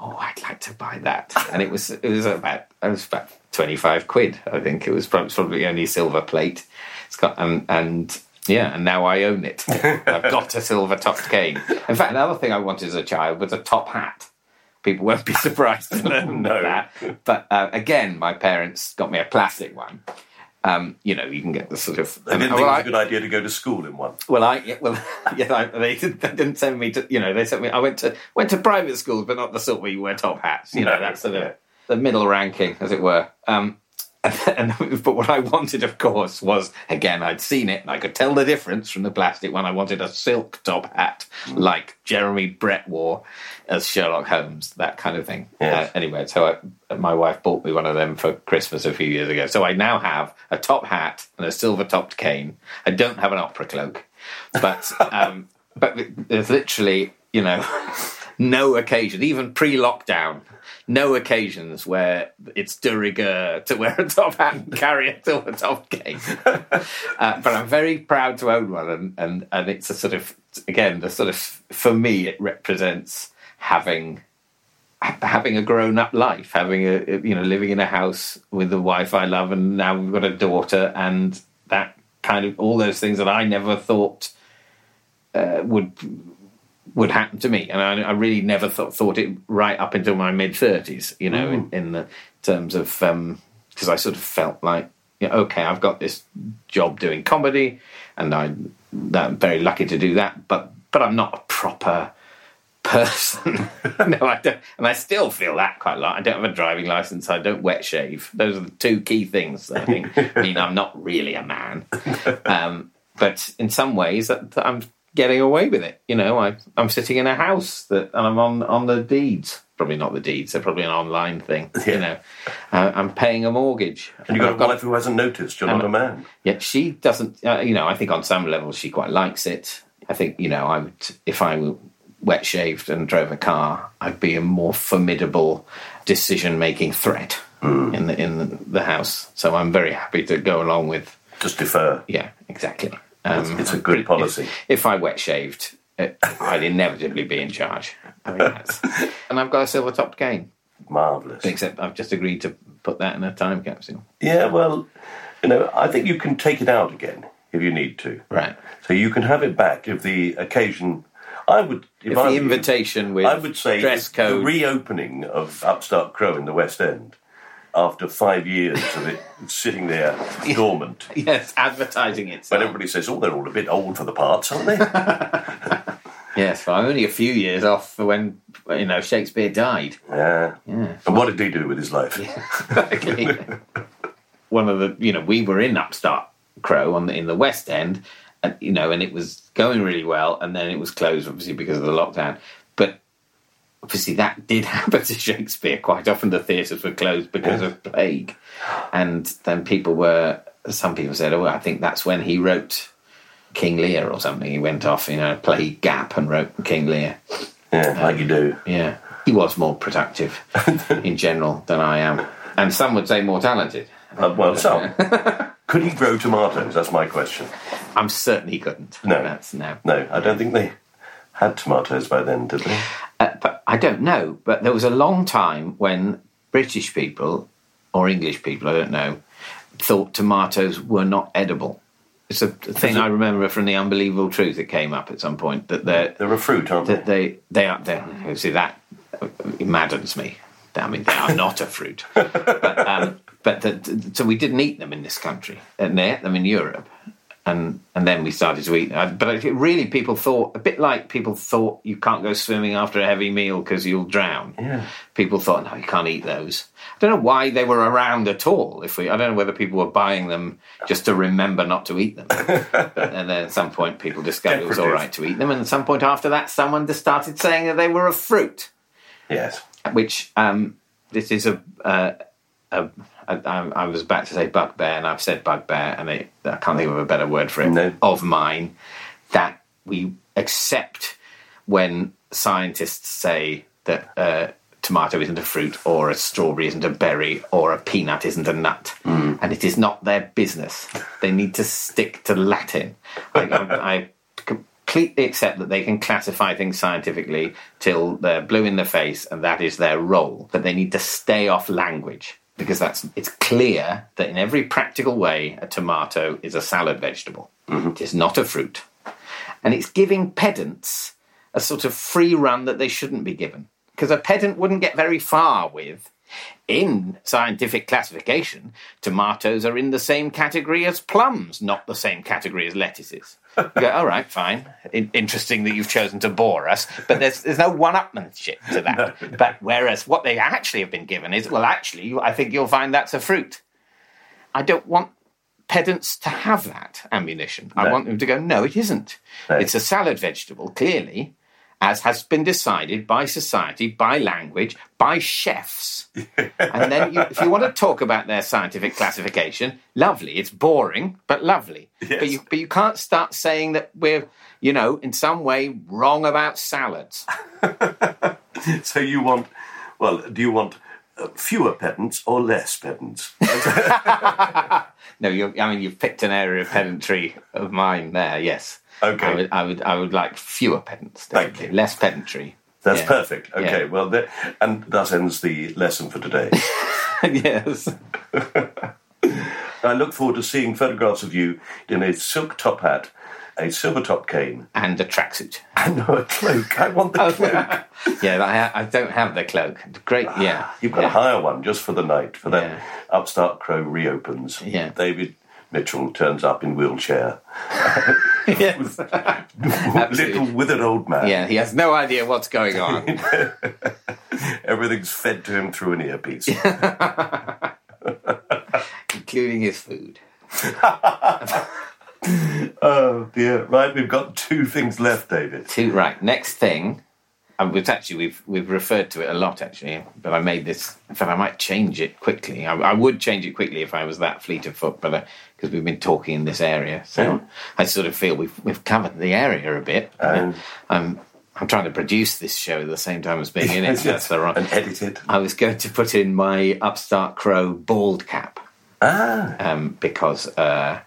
oh, I'd like to buy that. And it was it was about it was about twenty five quid. I think it was probably, only silver plate. It's got and and yeah, and now I own it. <laughs> I've got a silver topped cane. In fact, another thing I wanted as a child was a top hat. People won't be <laughs> surprised to learn <laughs> that. But uh, again, my parents got me a plastic one. Um, you know, you can get the sort of. I didn't well, think it was a good idea to go to school in one. well, I yeah, well <laughs> yeah, I, they, did, they didn't send me to you know they sent me. I went to went to private schools, but not the sort where you wear top hats. You know, No, that's sort of yeah. the middle ranking, as it were. Um, and, and- but what I wanted, of course, was again I'd seen it and I could tell the difference from the plastic one. I wanted a silk top hat like Jeremy Brett wore as Sherlock Holmes, that kind of thing. Yes. Uh, anyway, so I, my wife bought me one of them for Christmas a few years ago. So I now have a top hat and a silver topped cane. I don't have an opera cloak, but <laughs> um, but there's literally you know <laughs> no occasion, even pre-lockdown, no occasions where it's de rigueur to wear a top hat and carry it a silver top cane. <laughs> uh, but I'm very proud to own one, and, and and it's a sort of again the sort of for me it represents having having a grown up life, having a you know living in a house with the wife I love, and now we've got a daughter, and that kind of all those things that I never thought uh, would would happen to me, and I, I really never thought thought it right up until my mid thirties. You know, in, in the terms of because I sort of felt like. Yeah, okay, I've got this job doing comedy, and I, that, I'm very lucky to do that. But but I'm not a proper person. <laughs> no, I don't, and I still feel that quite a lot. I don't have a driving license. I don't wet shave. Those are the two key things that I think <laughs> mean I'm not really a man. <laughs> Um, but in some ways, that, that I'm getting away with it. You know, I, I'm sitting in a house that, and I'm on on the deeds. Probably not the deeds. They're probably an online thing. You know, uh, I'm paying a mortgage. And you've got a wife who hasn't noticed you're not a man. yeah, she doesn't. Uh, you know, I think on some level she quite likes it. I think you know, I would if I were wet shaved and drove a car, I'd be a more formidable decision making threat in the in the house. So I'm very happy to go along with. Just defer. Yeah, exactly. Um, it's- it's a good policy. If, I wet shaved, I'd inevitably be in charge. I mean, <laughs> and I've got a silver topped cane. Marvellous. Except I've just agreed to put that in a time capsule. Yeah, well, you know, I think you can take it out again if you need to. Right. So you can have it back if the occasion. I would. If, I the invitation with I would say dress the reopening of Upstart Crow in the West End after five years of it sitting there <laughs> dormant. yes, advertising it. But everybody says, "Oh, they're all a bit old for the parts, aren't they?" <laughs> Yes, well, only a few years off for when you know Shakespeare died. yeah. Yeah. And what did he do with his life? <laughs> One of the, you know, we were in Upstart Crow on the, in the West End, and you know, and it was going really well, and then it was closed obviously because of the lockdown. Obviously, that did <laughs> happen to Shakespeare quite often. The theatres were closed because of plague, and then people were. Some people said, "Oh, I think that's when he wrote King Lear or something." He went off in a plague gap and wrote King Lear. Yeah, like you do. Yeah, he was more productive <laughs> in general than I am, and some would say more talented. Uh, well, some. <laughs> Could he grow tomatoes? That's my question. I'm certain he couldn't. No. that's no. No, I don't think they had tomatoes by then, did they? Uh, but I don't know. But there was a long time when British people or English people, I don't know, thought tomatoes were not edible. It's a thing I remember from the Unbelievable Truth. It came up at some point that they're They're a fruit, aren't that they? they they are. They, see that uh, maddens me. I mean, they are not a fruit. <laughs> but um, but the, so we didn't eat them in this country, and they ate them in Europe, and and then we started to eat. But it really, people thought a bit like people thought you can't go swimming after a heavy meal because you'll drown. Yeah. People thought no, you can't eat those. I don't know why they were around at all. If we, I don't know whether people were buying them just to remember not to eat them. but <laughs> and then at some point, people discovered it was all right to eat them, and at some point after that, someone just started saying that they were a fruit Yes. which um, this is a, uh, a, a I, I was about to say bugbear, and I've said bugbear, and I, I can't think of a better word for it. No. Of mine, that we accept when scientists say that a tomato isn't a fruit, or a strawberry isn't a berry, or a peanut isn't a nut, hmm. and it is not their business. They need to stick to Latin. I, I, I completely accept that they can classify things scientifically till they're blue in the face and that is their role but they need to stay off language because that's it's clear that in every practical way a tomato is a salad vegetable. Mm-hmm. It is not a fruit. And it's giving pedants a sort of free run that they shouldn't be given. Because a pedant wouldn't get very far with in scientific classification, tomatoes are in the same category as plums, not the same category as lettuces. You go, all right, fine. In- interesting that you've chosen to bore us, but there's there's no one-upmanship to that. <laughs> But whereas what they actually have been given is, well, actually, I think you'll find that's a fruit. I don't want pedants to have that ammunition. I want them to go, no, it isn't. No. It's a salad vegetable, clearly, as has been decided by society, by language, by chefs. <laughs> and then you, if you want to talk about their scientific classification, lovely. It's boring, but lovely. But you but you can't start saying that we're, you know, in some way wrong about salads. <laughs> So you want, well, do you want uh, fewer pedants or less pedants? <laughs> No, I mean you've picked an area of pedantry of mine there, yes. Okay. I would I would, I would like fewer pedants, Thank you. Less pedantry. That's Yeah. perfect. Okay, Yeah. well, and thus ends the lesson for today. <laughs> yes. <laughs> I look forward to seeing photographs of you in a silk top hat, a silver top cane, And a tracksuit. and a cloak. I want the <laughs> oh. cloak. yeah, I, I don't have the cloak. Great, ah, yeah. You've got to yeah. hire one just for the night, for that. Upstart Crow reopens. Yeah. David Mitchell turns up in wheelchair. Yes. <laughs> Little withered old man. Yeah, he has no idea what's going on. <laughs> Everything's fed to him through an earpiece. <laughs> including his food. oh dear. Right, we've got two things left, David. Two, right, next thing. I was actually we've we've referred to it a lot actually, but I made this. In fact, I might change it quickly. I, I would change it quickly if I was that fleet of foot, but uh, because we've been talking in this area, so. I sort of feel we've we've covered the area a bit. Oh. I'm I'm trying to produce this show at the same time as being in it. <laughs> Yes, so that's the. And edit it. I was going to put in my upstart crow bald cap Ah. um, because uh,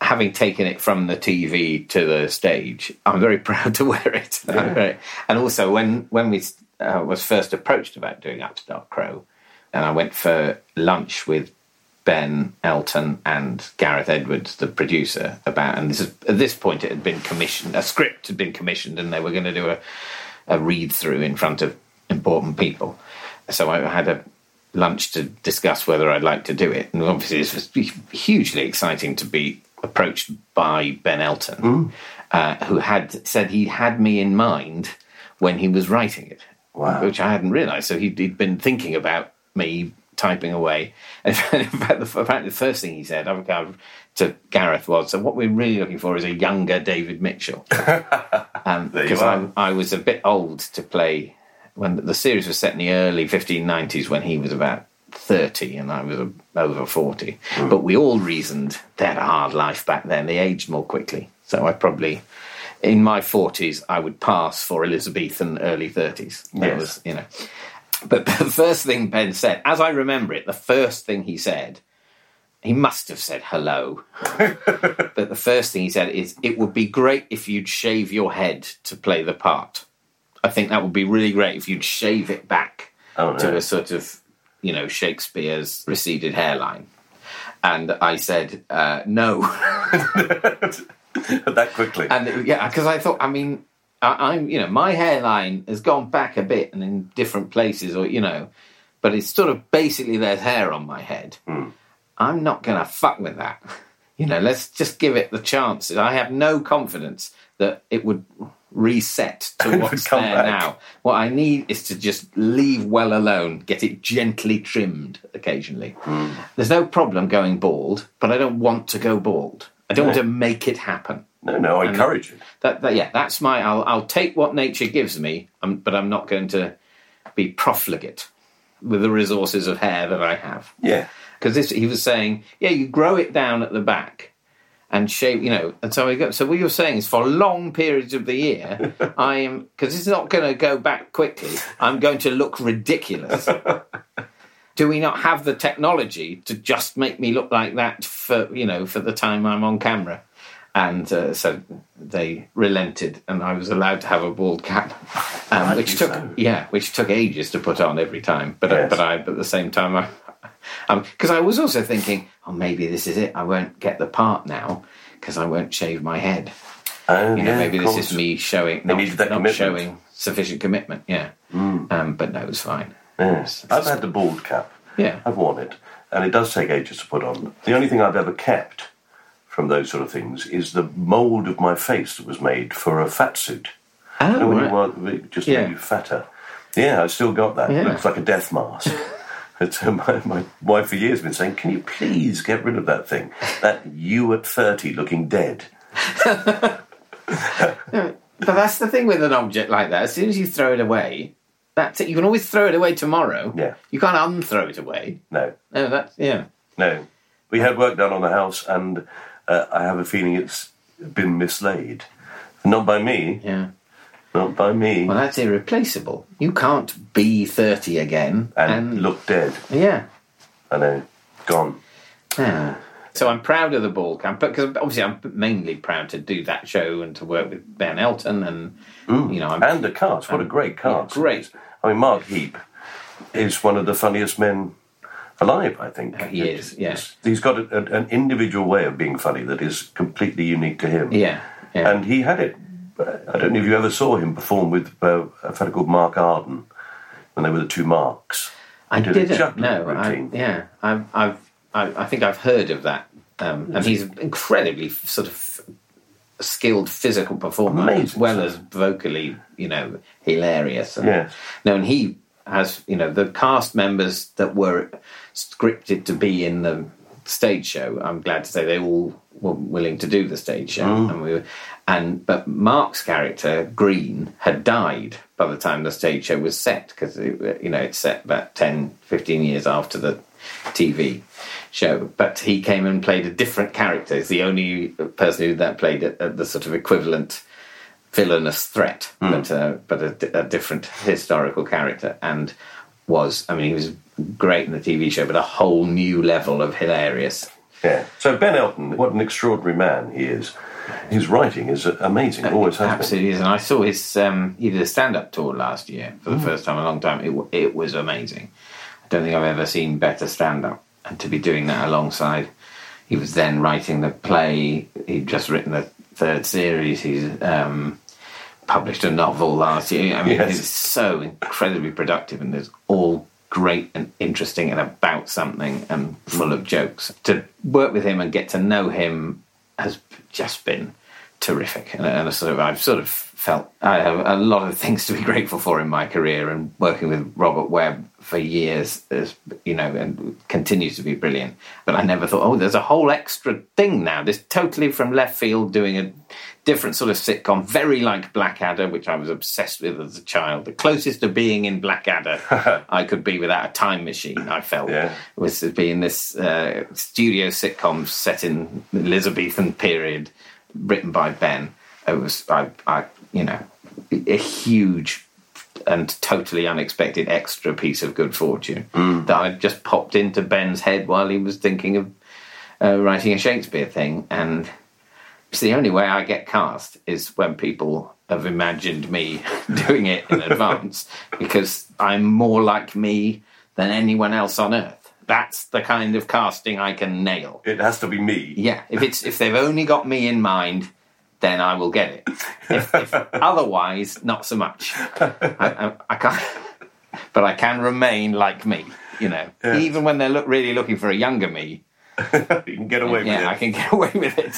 having taken it from the TV to the stage, I'm very <laughs> proud to wear it. Yeah. <laughs> and also, when when we uh, was first approached about doing Upstart Crow, and I went for lunch with Ben Elton and Gareth Edwards, the producer, about, and this is at this point it had been commissioned, a script had been commissioned, and they were going to do a, a read through in front of important people. So I had a lunch to discuss whether I'd like to do it, and obviously it was hugely exciting to be approached by Ben Elton, mm. uh, who had said he had me in mind when he was writing it, wow. which I hadn't realised. So he'd, he'd been thinking about me typing away. And <laughs> in fact, the, fact, the first thing he said to Gareth was, "So what we're really looking for is a younger David Mitchell," because <laughs> um, I, I was a bit old to play when the series was set in the early 1590s when he was about 30 and I was over 40. Mm. But we all reasoned they had a hard life back then. They aged more quickly. So I probably, in my 40s, I would pass for Elizabethan early 30s. That yes. was, you know. But <laughs> the first thing Ben said, as I remember it, the first thing he said, he must have said hello. <laughs> but the first thing he said is, it would be great if you'd shave your head to play the part. I think that would be really great if you'd shave it back oh, no. to a sort of, you know, Shakespeare's receded hairline. And I said, uh, no. <laughs> that quickly. And yeah, because I thought, I mean, I, am you know, my hairline has gone back a bit and in different places, or, you know, but it's sort of basically there's hair on my head. Mm. I'm not going to fuck with that. <laughs> You know, let's just give it the chance. I have no confidence that it would reset to <laughs> what's there back. now. What I need is to just leave well alone, get it gently trimmed occasionally. Mm. There's no problem going bald, but I don't want to go bald. I don't no. want to make it happen. No, no, I and encourage it. That, that, yeah, that's my. I'll, I'll take what nature gives me, um, but I'm not going to be profligate with the resources of hair that I have. Yeah, because he was saying, yeah, you grow it down at the back and shape, you know. And so we go. So what you're saying is, for long periods of the year, <laughs> I am because it's not going to go back quickly. I'm going to look ridiculous. <laughs> Do we not have the technology to just make me look like that for you know for the time I'm on camera? And uh, so they relented, and I was allowed to have a bald cap, um, which took so. yeah, which took ages to put on every time. But yes. uh, but I but at the same time I because um, I was also thinking, oh, maybe this is it. I won't get the part now because I won't shave my head. Oh, you know, yeah, maybe this is me showing not, not showing sufficient commitment. Yeah, mm. um, but no, it was fine. Yes, I've had the bald cap. Yeah, I've worn it, and it does take ages to put on. The only thing I've ever kept from those sort of things is the mould of my face that was made for a fat suit. Oh, you know, right. when you just yeah. fatter. Yeah, I still got that. Yeah. It looks like a death mask. <laughs> But uh, my, my wife for years has been saying, "Can you please get rid of that thing? That you at thirty looking dead." <laughs> but that's the thing with an object like that. As soon as you throw it away, that's it. You can always throw it away tomorrow. Yeah. You can't unthrow it away. No. No, that's yeah. No. We had work done on the house, and uh, I have a feeling it's been mislaid. Not by me. Yeah. Not by me. Well, that's irreplaceable. You can't be 30 again and, and look dead. Yeah. I know. Gone. Yeah. So I'm proud of the bald cap, because obviously I'm mainly proud to do that show and to work with Ben Elton and mm. you know I'm, and the cast. What a great cast! Yeah, great. I mean, Mark Heap is one of the funniest men alive. I think uh, he is. Yes, he's got a, a, an individual way of being funny that is completely unique to him. Yeah, yeah. and he had it I don't know if you ever saw him perform with uh, a fellow called Mark Arden when they were the two Marks. I did didn't. No, I, yeah, I've, I've, I, I, think I've heard of that, um, and he's incredibly sort of skilled physical performer Amazing, as well as vocally, you know, hilarious. And, yes. No, and he has, you know, the cast members that were scripted to be in the stage show. I'm glad to say they all were willing to do the stage show, mm. and we were, and but Mark's character Greene had died by the time the stage show was set because you know it's set about 10, 15 years after the TV show. But he came and played a different character. He's the only person who that played a, a, the sort of equivalent villainous threat, mm. but uh, but a, a different historical character and was I mean he was great in the TV show, but a whole new level of hilarious Yeah. So Ben Elton, what an extraordinary man he is. His writing is amazing. It Always has been. Absolutely is. And I saw his, um, he did a stand up tour last year for the Mm. first time in a long time. It, it was amazing. I don't think I've ever seen better stand up. And to be doing that alongside, he was then writing the play, he'd just written the third series, he's um, published a novel last year. I mean, Yes. he's so incredibly productive and there's all great and interesting and about something and full of jokes. To work with him and get to know him has just been terrific. And, and sort of, I've sort of felt I have a lot of things to be grateful for in my career and working with Robert Webb for years, is, you know, and continues to be brilliant. But I never thought, oh, there's a whole extra thing now. This totally from left field doing a different sort of sitcom, very like Blackadder, which I was obsessed with as a child. The closest to being in Blackadder <laughs> I could be without a time machine, I felt, was to be in this uh, studio sitcom set in the Elizabethan period, written by Ben. It was, I, I, you know, a huge and totally unexpected extra piece of good fortune that I just popped into Ben's head while he was thinking of uh, writing a Shakespeare thing. And it's the only way I get cast is when people have imagined me <laughs> doing it in <laughs> advance because I'm more like me than anyone else on earth. That's the kind of casting I can nail. It has to be me. Yeah, if it's if they've only got me in mind, then I will get it. If, if <laughs> otherwise, not so much. I, I, I can't, but I can remain like me. You know, Yeah. even when they're look, really looking for a younger me, <laughs> you can get away with yeah, it. I can get <laughs> away with it.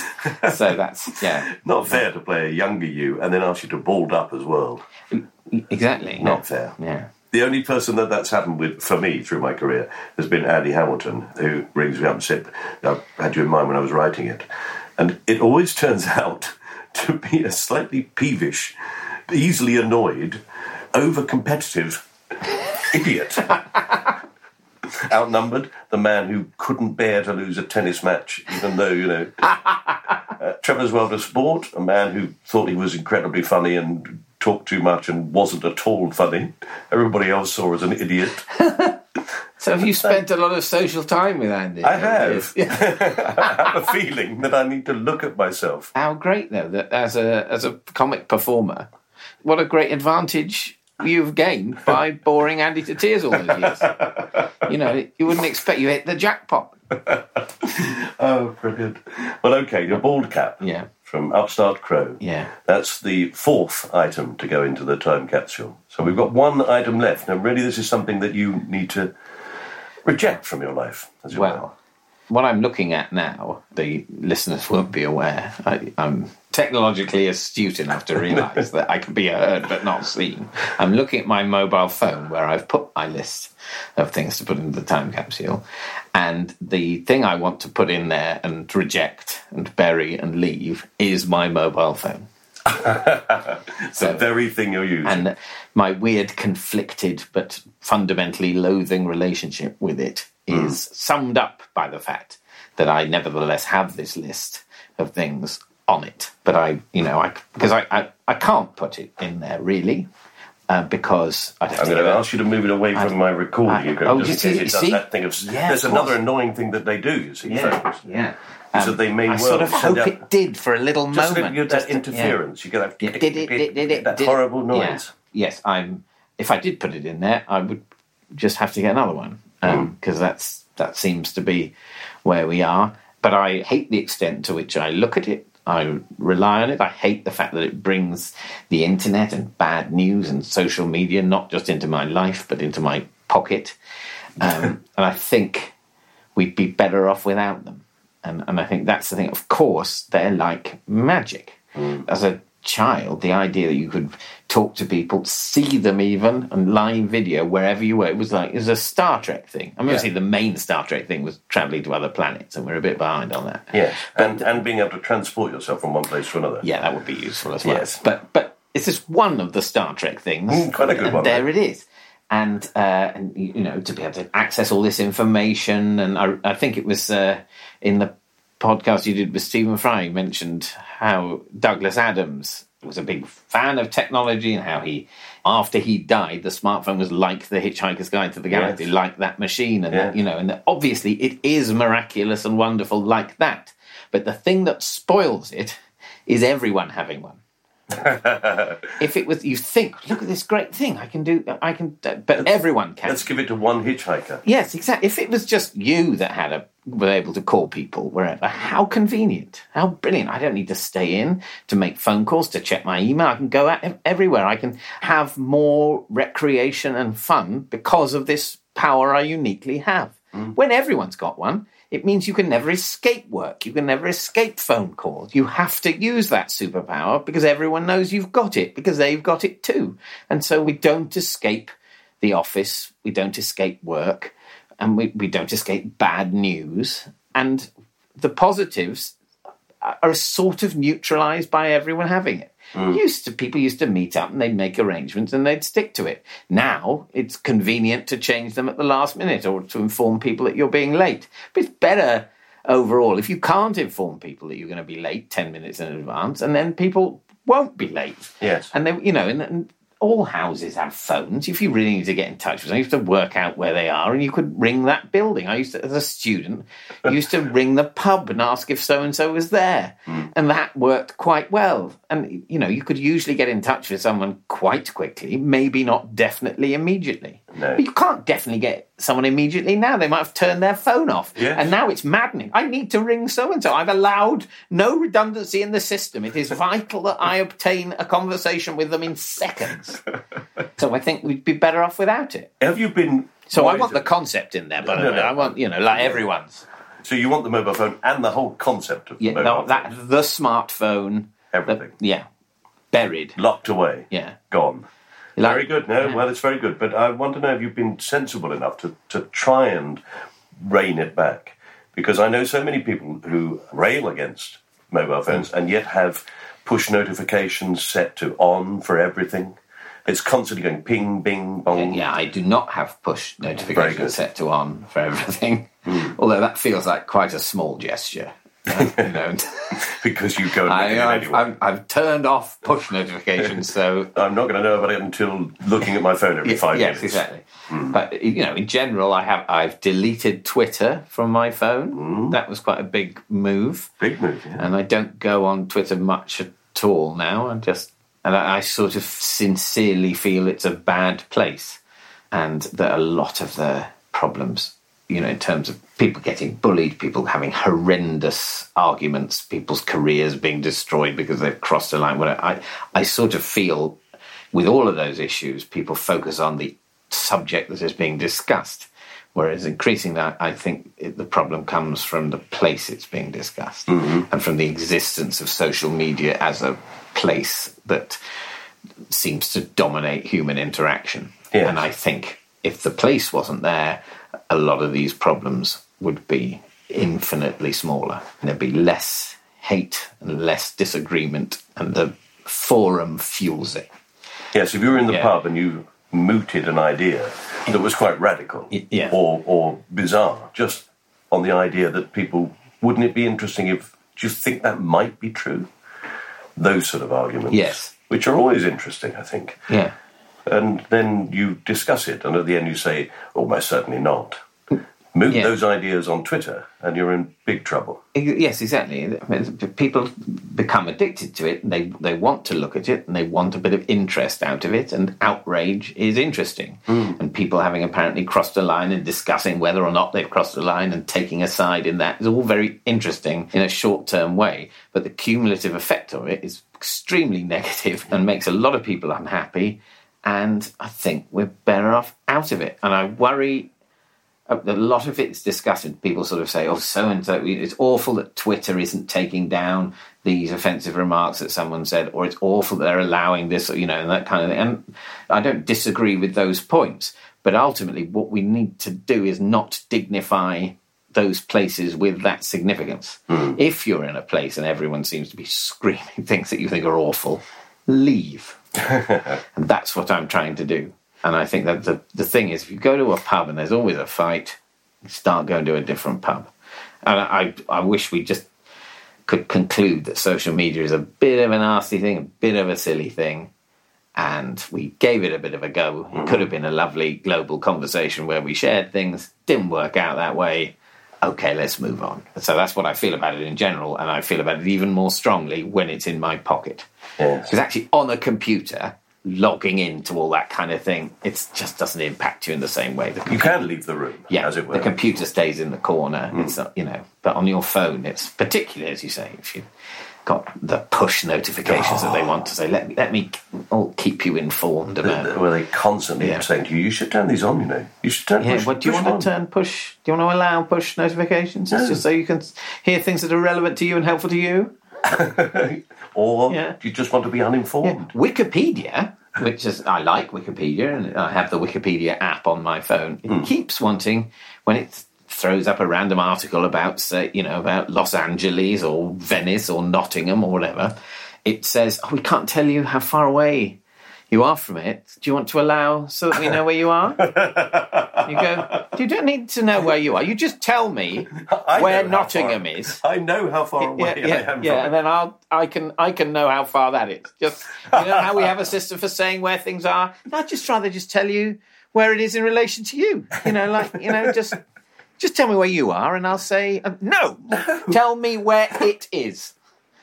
So that's yeah, Not fair to play a younger you and then ask you to bald up as well. Mm, mm, exactly Not fair. Yeah. The only person that that's happened with for me through my career has been Andy Hamilton, who rings me up and said, "I had you in mind when I was writing it," and it always turns out <laughs> to be a slightly peevish, easily annoyed, over-competitive <laughs> idiot. <laughs> Outnumbered, the man who couldn't bear to lose a tennis match, even though you know. Uh, Trevor's World of Sport, a man who thought he was incredibly funny and talked too much and wasn't at all funny. Everybody else saw as an idiot. <laughs> So have you spent a lot of social time with Andy? I have. <laughs> I have a feeling that I need to look at myself. How great though that as a as a comic performer, what a great advantage you've gained by <laughs> boring Andy to tears all those years. you know, you wouldn't expect you hit the jackpot. Oh, brilliant. Well, okay, your bald cap. Yeah. From Upstart Crow. Yeah. That's the fourth item to go into the time capsule. So we've got one item left. Now, really, this is something that you need to reject from your life. As. Well, what I'm looking at now, the listeners won't be aware. I, I'm technologically astute enough to <laughs> realise that I can be heard but not seen. I'm looking at my mobile phone where I've put my list of things to put into the time capsule. And the thing I want to put in there and reject and bury and leave is my mobile phone. It's <laughs> the very thing you're using. And my weird, conflicted, but fundamentally loathing relationship with it hmm. is summed up by the fact that I nevertheless have this list of things on it. But I, you know, I because I, I, I can't put it in there really. Uh, because I don't I'm going to ask you to move it away from my recording. I- oh, just you in see- case it does see? that thing of. Yeah, there's of another annoying thing that they do, you see, Yeah, folks. yeah. Is that Um, they may I well sort of hope out- it did for a little Just moment. that, you get just that to- interference. You get that, Yeah. Did it? Did, did it? that did it- horrible yeah. noise. Yes, I'm. If I did put it in there, I would just have to get another one because that's that seems to be where we are. But I hate the extent to which I look at it. I rely on it. I hate the fact that it brings the internet and bad news and social media not just into my life but into my pocket. Um, <laughs> and I think we'd be better off without them. And, and I think that's the thing. Of course, they're like magic. As a child, the idea that you could talk to people, see them even, and live video wherever you were, it was like it was a Star Trek thing. I mean, Yeah. obviously, the main Star Trek thing was traveling to other planets, and we're a bit behind on that. Yes, and, and being able to transport yourself from one place to another. Yeah, that would be useful as well. Yes. But but it's just one of the Star Trek things. Mm, quite a good and one, There right? it is. And, uh, and you know to be able to access all this information, and I, I think it was uh, in the podcast you did with Stephen Fry. You mentioned how Douglas Adams was a big fan of technology and how he, after he died, the smartphone was like the Hitchhiker's Guide to the Galaxy, Yes. like that machine, and Yeah. that, you know, and that obviously it is miraculous and wonderful like that. But the thing that spoils it is everyone having one. <laughs> if it was, you think, look at this great thing, I can do, I can, but everyone can. Let's give it to one hitchhiker. Yes, exactly. If it was just you that had a were able to call people wherever, how convenient, how brilliant! I don't need to stay in to make phone calls to check my email. I can go out everywhere. I can have more recreation and fun because of this power I uniquely have. Mm. When everyone's got one, it means you can never escape work. You can never escape phone calls. You have to use that superpower because everyone knows you've got it because they've got it too. And so we don't escape the office, we don't escape work, and we, we don't escape bad news. And the positives are sort of neutralized by everyone having it. Mm. Used to people used to meet up and they'd make arrangements and they'd stick to it. Now it's convenient to change them at the last minute or to inform people that you're being late. But it's better overall if you can't inform people that you're going to be late 10 minutes in advance and then people won't be late. Yes. And they, you know, and, and all houses have phones. If you really need to get in touch with them, you have to work out where they are, and you could ring that building. I used to, as a student, <laughs> used to ring the pub and ask if so and so was there, hmm. and that worked quite well. And you know, you could usually get in touch with someone quite quickly, maybe not definitely immediately. No. But you can't definitely get someone immediately now. They might have turned their phone off. Yes. And now it's maddening. I need to ring so and so. I've allowed no redundancy in the system. It is vital that I obtain a conversation with them in seconds. <laughs> so I think we'd be better off without it. Have you been? So I want the concept in there, but No, no. I want, you know, like everyone's. So you want the mobile phone and the whole concept of Yeah, mobile no, phone. the smartphone, everything yeah, buried. locked away, Yeah. gone. Like- very good. No, well, it's very good. But I want to know if you've been sensible enough to, to try and rein it back. Because I know so many people who rail against mobile hmm. phones and yet have push notifications set to on for everything. It's constantly going ping, bing, bong. Yeah, I do not have push notifications set to on for everything. Hmm. Although that feels like quite a small gesture. <laughs> You know, <laughs> Because you go I, I've, anyway. I've, I've turned off push notifications, <laughs> so I'm not going to know about it until looking at my phone every Yeah, five yes, minutes. exactly. Hmm. But you know, in general, I have I've deleted Twitter from my phone. Hmm. That was quite a big move, Big move, yeah. and I don't go on Twitter much at all now. I just and I, I sort of sincerely feel it's a bad place, and that a lot of the problems, you know, in terms of people getting bullied, people having horrendous arguments, people's careers being destroyed because they've crossed a line. I I sort of feel with all of those issues, people focus on the subject that is being discussed. Whereas increasingly, I think it, the problem comes from the place it's being discussed mm-hmm. and from the existence of social media as a place that seems to dominate human interaction. Yes. And I think if the place wasn't there, a lot of these problems would be infinitely smaller. There'd be less hate and less disagreement, and the forum fuels it. Yes, if you were in the Yeah. pub and you mooted an idea that was quite radical yeah. or, or bizarre, just on the idea that people, wouldn't it be interesting if, do you think that might be true? Those sort of arguments. Yes. Which are always interesting, I think. Yeah. And then you discuss it, and at the end you say, oh, almost certainly not. Moot Yeah. those ideas on Twitter, and you're in big trouble. Yes, exactly. People become addicted to it. They they want to look at it, and they want a bit of interest out of it. And outrage is interesting. Hmm. And people having apparently crossed a line and discussing whether or not they've crossed a line and taking a side in that is all very interesting in a short term way. But the cumulative effect of it is extremely <laughs> negative and makes a lot of people unhappy. And I think we're better off out of it. And I worry a lot of it's discussed people sort of say oh so and so it's awful that twitter isn't taking down these offensive remarks that someone said or it's awful that they're allowing this you know and that kind of thing. And i don't disagree with those points but ultimately what we need to do is not dignify those places with that significance. Hmm. If you're in a place and everyone seems to be screaming <laughs> things that you think are awful leave. <laughs> And that's what I'm trying to do. And I think that the, the thing is, if you go to a pub and there's always a fight, start going to a different pub. And I, I wish we just could conclude that social media is a bit of a nasty thing, a bit of a silly thing, and we gave it a bit of a go. It could have been a lovely global conversation where we shared things. Didn't work out that way. Okay, let's move on. So that's what I feel about it in general, and I feel about it even more strongly when it's in my pocket. Because actually, on a computer, logging into all that kind of thing, it just doesn't impact you in the same way. The You can leave the room, yeah, as it were. the computer stays in the corner. Mm. It's not, you know, but on your phone, it's particularly as you say, if you've got the push notifications that they oh. want to say, let me let me all keep you informed about. Where they constantly Yeah. saying to you, you should turn these on, you know. You should turn Yeah, push, what do you want to turn push? Do you want to allow push notifications? It's No. just so you can hear things that are relevant to you and helpful to you. <laughs> Or Yeah. do you just want to be uninformed? Wikipedia, which is I like Wikipedia, and I have the Wikipedia app on my phone. It Hmm. keeps wanting when it throws up a random article about, say, you know, about Los Angeles or Venice or Nottingham or whatever. It says, "Oh, we can't tell you how far away you are from it. Do you want to allow so that we know where you are?" <laughs> you go. You don't need to know where you are. You just tell me <laughs> where Nottingham far- is. <laughs> I know how far away yeah, yeah, I am yeah, from and then I'll I can I can know how far that is. Just you know how we have a system for saying where things are. I'd just rather just tell you where it is in relation to you. You know, like you know, just just tell me where you are, and I'll say um, no. Tell me where it is.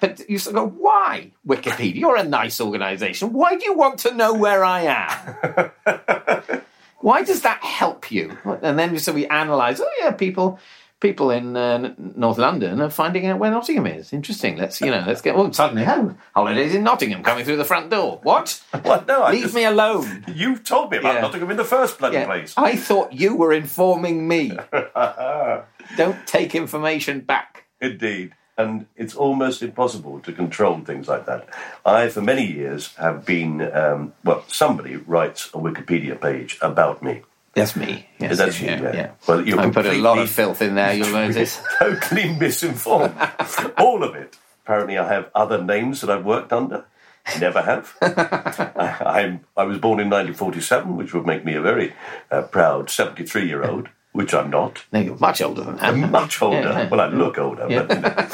But you sort of go, why Wikipedia? You're a nice organisation. Why do you want to know where I am? <laughs> Why does that help you? And then so we analyse. Oh yeah, people people in uh, North London are finding out where Nottingham is. Interesting. Let's you know let's get. Oh, suddenly, oh, holidays in Nottingham coming through the front door. What? <laughs> What? No, I Leave just- me alone. You told me about Yeah. Nottingham in the first bloody Yeah, place. I thought you were informing me. <laughs> Don't take information back. Indeed. And it's almost impossible to control things like that. I, for many years, have been, um, well, somebody writes a Wikipedia page about me. That's me. Yes, That's yeah, you, yeah, yeah. Well, you're put a lot of filth in there. You'll <laughs> notice. totally misinformed. <laughs> All of it. Apparently, I have other names that I've worked under. Never have. <laughs> I, I'm, I was born in 1947, which would make me a very uh, proud 73 year old, which I'm not. No, you're much older than that. I'm much older. Yeah, yeah. Well, I look older. But, you know.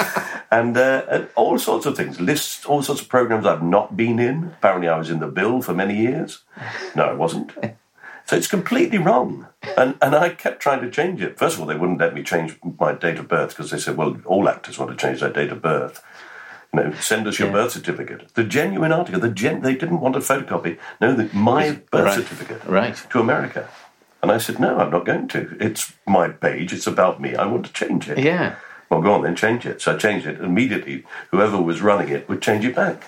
and, uh, and all sorts of things. Lists, all sorts of programs I've not been in. Apparently, I was in the bill for many years. No, I wasn't. So it's completely wrong. And, and I kept trying to change it. First of all, they wouldn't let me change my date of birth because they said, well, all actors want to change their date of birth. You know, send us your birth certificate. The genuine article, the gen- they didn't want a photocopy. No, the, my birth Right. certificate Right. to America. And I said, no, I'm not going to. It's my page. It's about me. I want to change it. Yeah. Well, go on then, change it. So I changed it. Immediately, whoever was running it would change it back.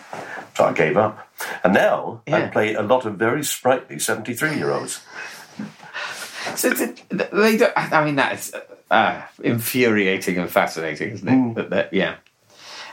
So I gave up. And now I play a lot of very sprightly 73 year olds. So th- th- they don't. I mean, that's uh, infuriating and fascinating, isn't it? That, that- yeah,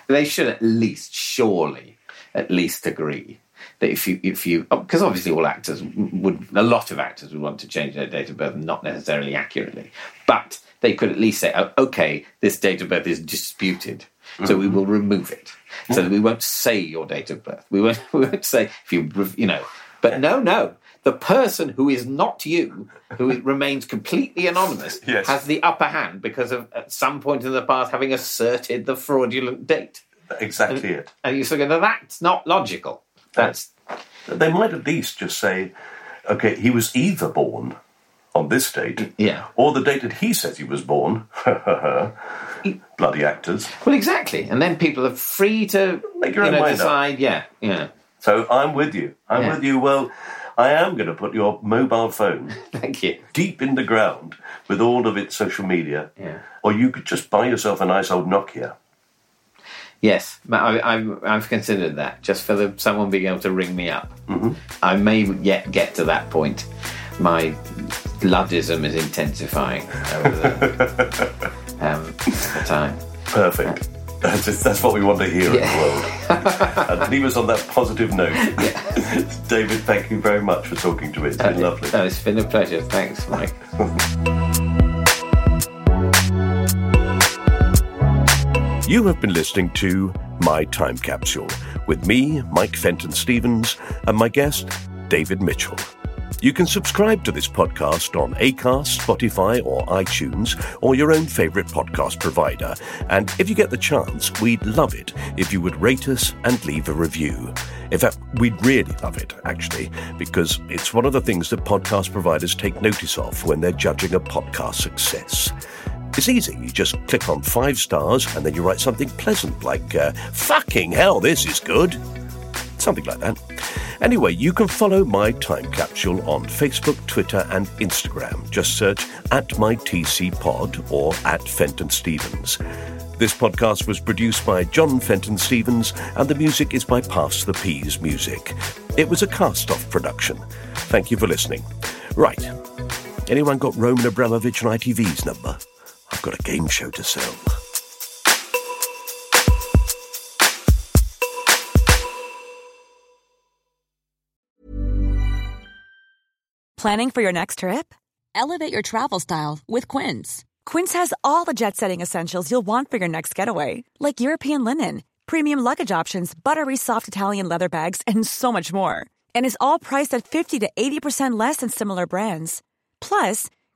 they should at least, surely, at least agree that if you, if you, oh, because obviously all actors would, a lot of actors would want to change their date of birth, not necessarily accurately, but they could at least say, oh, okay, this date of birth is disputed, so we mm-hmm. will remove it. So that we won't say your date of birth. We won't, <laughs> we won't say if you, you know. But no, no. The person who is not you, who remains completely anonymous, <laughs> Yes. has the upper hand because of at some point in the past having asserted the fraudulent date. Exactly it. And you sort of go, that's not logical. That's They might at least just say, okay, he was either born on this date, Yeah. or the date that he says he was born. <laughs> Bloody actors. well, exactly. And then people are free to Make your you own know, mind up. decide. Yeah, yeah. So I'm with you. I'm Yeah. with you. Well, I am going to put your mobile phone <laughs> Thank you. deep in the ground with all of its social media. Yeah. Or you could just buy yourself a nice old Nokia. Yes, I, I've, I've considered that just for the, someone being able to ring me up. Mm-hmm. I may yet get to that point. My Luddism is intensifying over the, <laughs> um, the time. Perfect. <laughs> That's, that's what we want to hear in the world. and leave us on that positive note. <laughs> David, thank you very much for talking to me. It's been lovely. No, it's been a pleasure. Thanks, Mike. You have been listening to My Time Capsule with me, Mike Fenton Stevens, and my guest, David Mitchell. You can subscribe to this podcast on Acast, Spotify, or iTunes, or your own favourite podcast provider. And if you get the chance, we'd love it if you would rate us and leave a review. In fact, we'd really love it, actually, because it's one of the things that podcast providers take notice of when they're judging a podcast success. It's easy. You just click on five stars and then you write something pleasant like, uh, fucking hell, this is good. Something like that. Anyway, you can follow My Time Capsule on Facebook, Twitter, and Instagram. Just search at my TC pod or at Fenton Stevens. This podcast was produced by John Fenton Stevens, and the music is by Pass the Peas Music. It was a cast off production. Thank you for listening. Right. Anyone got Roman Abramovich and ITV's number? I've got a game show to sell. Planning for your next trip? Elevate your travel style with Quince. Quince has all the jet setting essentials you'll want for your next getaway, like European linen, premium luggage options, buttery soft Italian leather bags, and so much more. And is all priced at 50 to 80% less than similar brands. Plus,